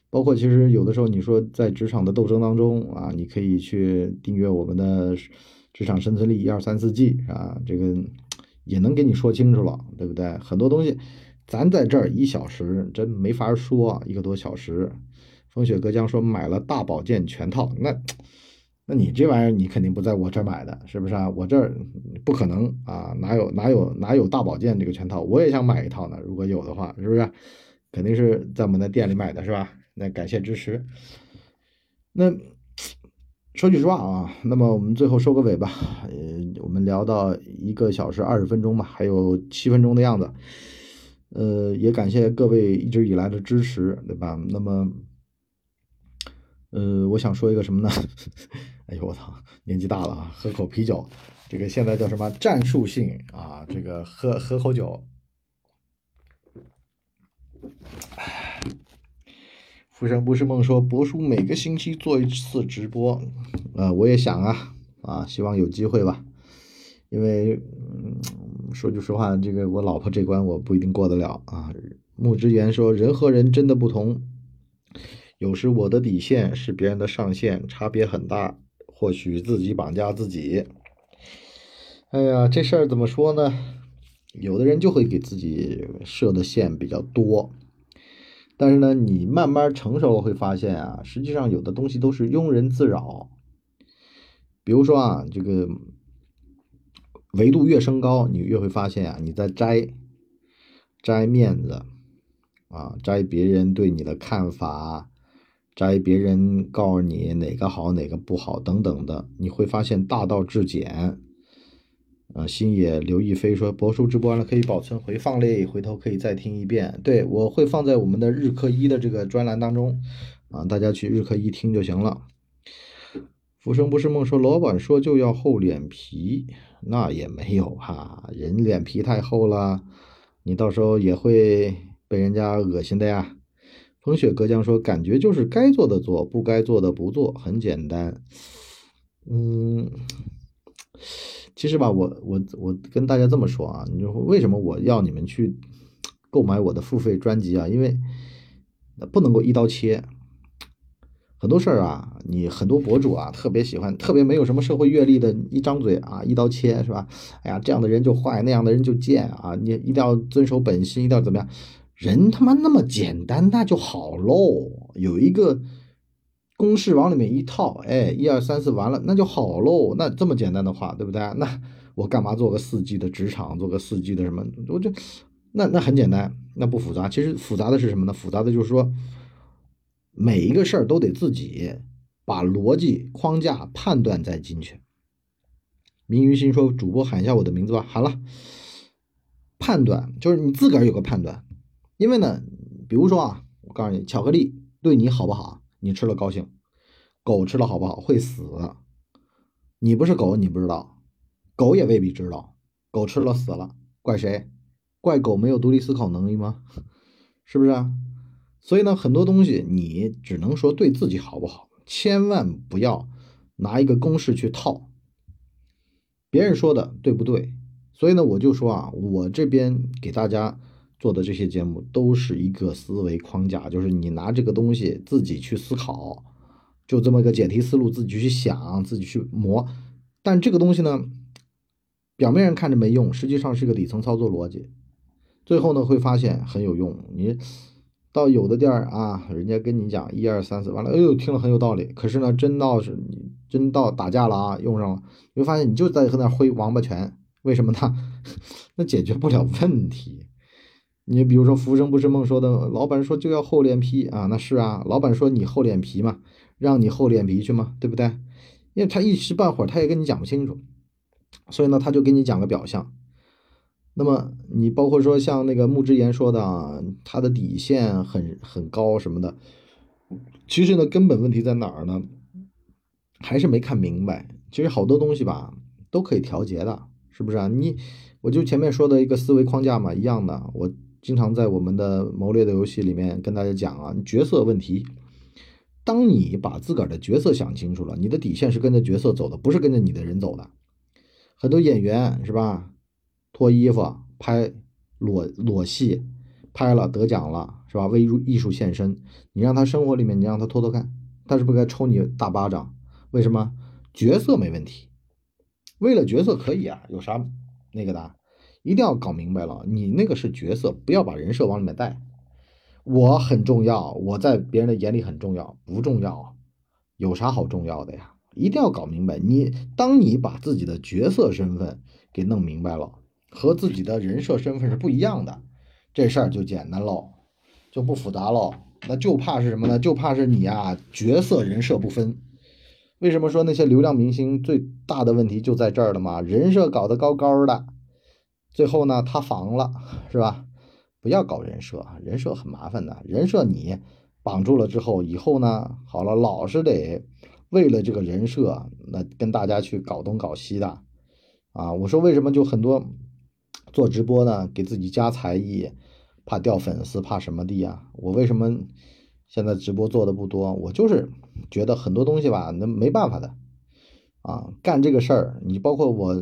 包括其实有的时候，你说在职场的斗争当中啊，你可以去订阅我们的职场生存力一二三四季啊，这个。也能给你说清楚了，对不对？很多东西，咱在这儿一小时真没法说，一个多小时。风雪隔江说买了大保健全套，那，那你这玩意儿你肯定不在我这儿买的，是不是啊？我这儿不可能啊，哪有哪有哪有大保健这个全套？我也想买一套呢，如果有的话，是不是？肯定是在我们的店里买的，是吧？那感谢支持。那。说句实话啊，那么我们最后收个尾吧。呃，我们聊到一个小时二十分钟吧，还有七分钟的样子。呃，也感谢各位一直以来的支持，对吧？那么，呃，我想说一个什么呢？哎呦我操，年纪大了啊，喝口啤酒，这个现在叫什么战术性啊？这个喝喝口酒。浮生不是梦说博叔每个星期做一次直播，呃，我也想啊，啊，希望有机会吧。因为，嗯，说句实话，这个我老婆这关我不一定过得了啊。木之言说，人和人真的不同，有时我的底线是别人的上限，差别很大，或许自己绑架自己。哎呀，这事儿怎么说呢？有的人就会给自己设的线比较多。但是呢，你慢慢成熟了会发现啊，实际上有的东西都是庸人自扰。比如说啊，这个维度越升高，你越会发现啊，你在摘摘面子啊，摘别人对你的看法，摘别人告诉你哪个好哪个不好等等的，你会发现大道至简，呃，星野刘亦菲说，博叔直播完了可以保存回放嘞，回头可以再听一遍。对我会放在我们的日课一的这个专栏当中，啊，大家去日课一听就行了。浮生不是梦说，老板说就要厚脸皮，那也没有哈，人脸皮太厚了，你到时候也会被人家恶心的呀。风雪隔江说，感觉就是该做的做，不该做的不做，很简单。嗯。其实吧，我我我跟大家这么说啊，你说为什么我要你们去购买我的付费专辑啊？因为不能够一刀切，很多事儿啊，你很多博主啊特别喜欢，特别没有什么社会阅历的，一张嘴啊一刀切是吧？哎呀，这样的人就坏，那样的人就贱啊！你一定要遵守本心，一定要怎么样？人他妈那么简单，那就好喽，有一个。公式往里面一套，哎，一二三四完了，那就好喽。那这么简单的话，对不对？那我干嘛做个四 G 的职场，做个四 G 的什么？我就那那很简单，那不复杂。其实复杂的是什么呢？复杂的就是说，每一个事儿都得自己把逻辑框架判断再进去。明于心说：“主播喊一下我的名字吧。”好了，判断就是你自个儿有个判断，因为呢，比如说啊，我告诉你，巧克力对你好不好？你吃了高兴，狗吃了好不好？会死。你不是狗，你不知道，狗也未必知道。狗吃了死了，怪谁？怪狗没有独立思考能力吗？是不是啊？所以呢，很多东西你只能说对自己好不好，千万不要拿一个公式去套别人说的对不对。所以呢，我就说啊，我这边给大家。做的这些节目都是一个思维框架，就是你拿这个东西自己去思考，就这么个解题思路，自己去想，自己去磨。但这个东西呢，表面上看着没用，实际上是个底层操作逻辑。最后呢，会发现很有用。你到有的店儿啊，人家跟你讲一二三四，完了，哎呦，听了很有道理。可是呢，真到是你真到打架了啊，用上了，你会发现你就在和那挥王八拳，为什么呢？那解决不了问题。你比如说“浮生不是梦”说的，老板说就要厚脸皮啊，那是啊，老板说你厚脸皮嘛，让你厚脸皮去嘛，对不对？因为他一时半会儿他也跟你讲不清楚，所以呢，他就给你讲个表象。那么你包括说像那个木之言说的啊，他的底线很很高什么的，其实呢，根本问题在哪儿呢？还是没看明白。其实好多东西吧，都可以调节的，是不是啊？你我就前面说的一个思维框架嘛，一样的，我。经常在我们的谋略的游戏里面跟大家讲啊，角色问题。当你把自个儿的角色想清楚了，你的底线是跟着角色走的，不是跟着你的人走的。很多演员是吧，脱衣服拍裸裸戏，拍了得奖了是吧？为艺术献身，你让他生活里面，你让他偷偷看，他是不是该抽你大巴掌？为什么？角色没问题，为了角色可以啊，有啥那个的？一定要搞明白了，你那个是角色，不要把人设往里面带。我很重要，我在别人的眼里很重要，不重要，有啥好重要的呀？一定要搞明白。你当你把自己的角色身份给弄明白了，和自己的人设身份是不一样的，这事儿就简单喽，就不复杂喽。那就怕是什么呢？就怕是你呀，角色人设不分。为什么说那些流量明星最大的问题就在这儿了嘛？人设搞得高高的。最后呢，塌房了，是吧？不要搞人设，人设很麻烦的。人设你绑住了之后，以后呢，好了，老是得为了这个人设，那跟大家去搞东搞西的啊。我说为什么就很多做直播呢？给自己加才艺，怕掉粉丝，怕什么的呀？我为什么现在直播做的不多？我就是觉得很多东西吧，那没办法的啊。干这个事儿，你包括我。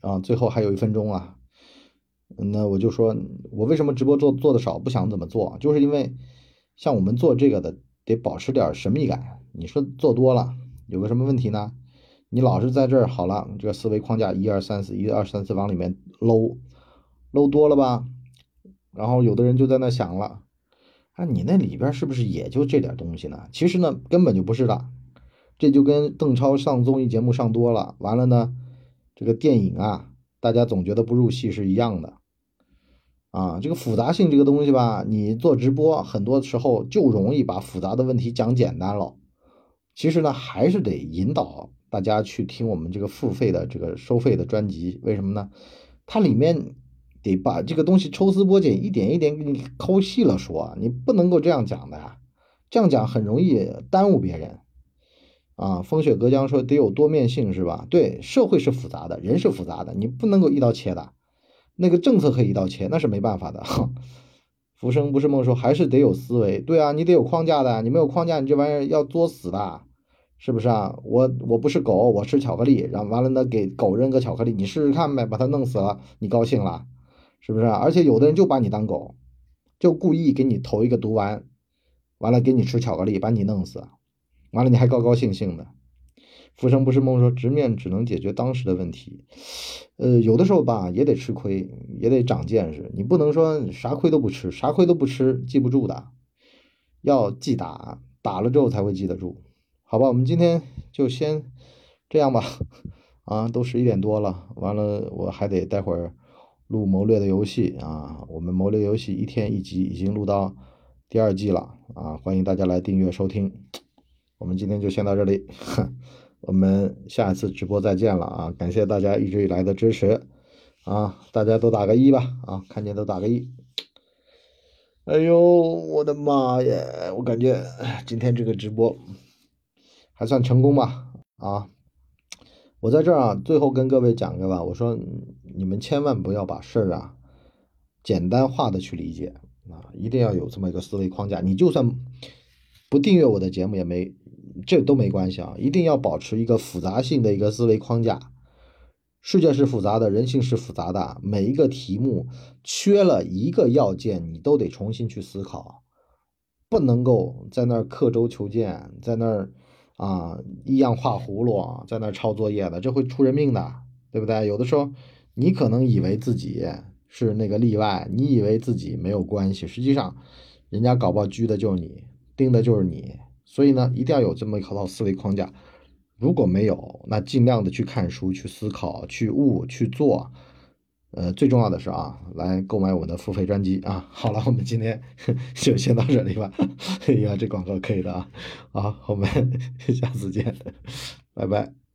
啊，最后还有一分钟啊，那我就说，我为什么直播做做的少，不想怎么做，就是因为像我们做这个的，得保持点神秘感。你说做多了有个什么问题呢？你老是在这儿好了，这个思维框架一二三四，一二三四往里面搂搂多了吧？然后有的人就在那想了，啊，你那里边是不是也就这点东西呢？其实呢，根本就不是的。这就跟邓超上综艺节目上多了，完了呢。这个电影啊，大家总觉得不入戏是一样的，啊，这个复杂性这个东西吧，你做直播很多时候就容易把复杂的问题讲简单了，其实呢，还是得引导大家去听我们这个付费的这个收费的专辑。为什么呢？它里面得把这个东西抽丝剥茧，一点一点给你抠细了说。你不能够这样讲的呀，这样讲很容易耽误别人。啊，风雪隔江说得有多面性是吧？对，社会是复杂的，人是复杂的，你不能够一刀切的。那个政策可以一刀切，那是没办法的。浮生不是梦说还是得有思维，对啊，你得有框架的，你没有框架，你这玩意儿要作死的。是不是啊？我我不是狗，我吃巧克力，然后完了呢，给狗扔个巧克力，你试试看呗，把它弄死了，你高兴了，是不是？而且有的人就把你当狗，就故意给你投一个毒丸，完了给你吃巧克力，把你弄死，完了你还高高兴兴的。浮生不是梦说直面只能解决当时的问题，呃，有的时候吧也得吃亏，也得长见识，你不能说啥亏都不吃，啥亏都不吃记不住的，要记打，打了之后才会记得住。好吧，我们今天就先这样吧。啊，都十一点多了，完了我还得待会儿录谋略的游戏啊。我们谋略游戏一天一集，已经录到第二季了啊。欢迎大家来订阅收听。我们今天就先到这里，我们下一次直播再见了啊！感谢大家一直以来的支持啊！大家都打个一吧啊！看见都打个一。哎呦，我的妈呀！我感觉今天这个直播。还算成功吧，啊，我在这儿啊，最后跟各位讲个吧，我说你们千万不要把事儿啊简单化的去理解啊，一定要有这么一个思维框架。你就算不订阅我的节目也没，这都没关系啊，一定要保持一个复杂性的一个思维框架。世界是复杂的，人性是复杂的，每一个题目缺了一个要件，你都得重新去思考，不能够在那儿刻舟求剑，在那儿。啊，一样画葫芦，在那抄作业的，这会出人命的，对不对？有的时候，你可能以为自己是那个例外，你以为自己没有关系，实际上，人家搞不好狙的就是你，盯的就是你。所以呢，一定要有这么一套思维框架。如果没有，那尽量的去看书、去思考、去悟、去做。呃，最重要的是啊，来购买我的付费专辑啊！好了，我们今天 就先到这里吧。哎呀，这广告可以的啊！好，我们 下次见，拜拜。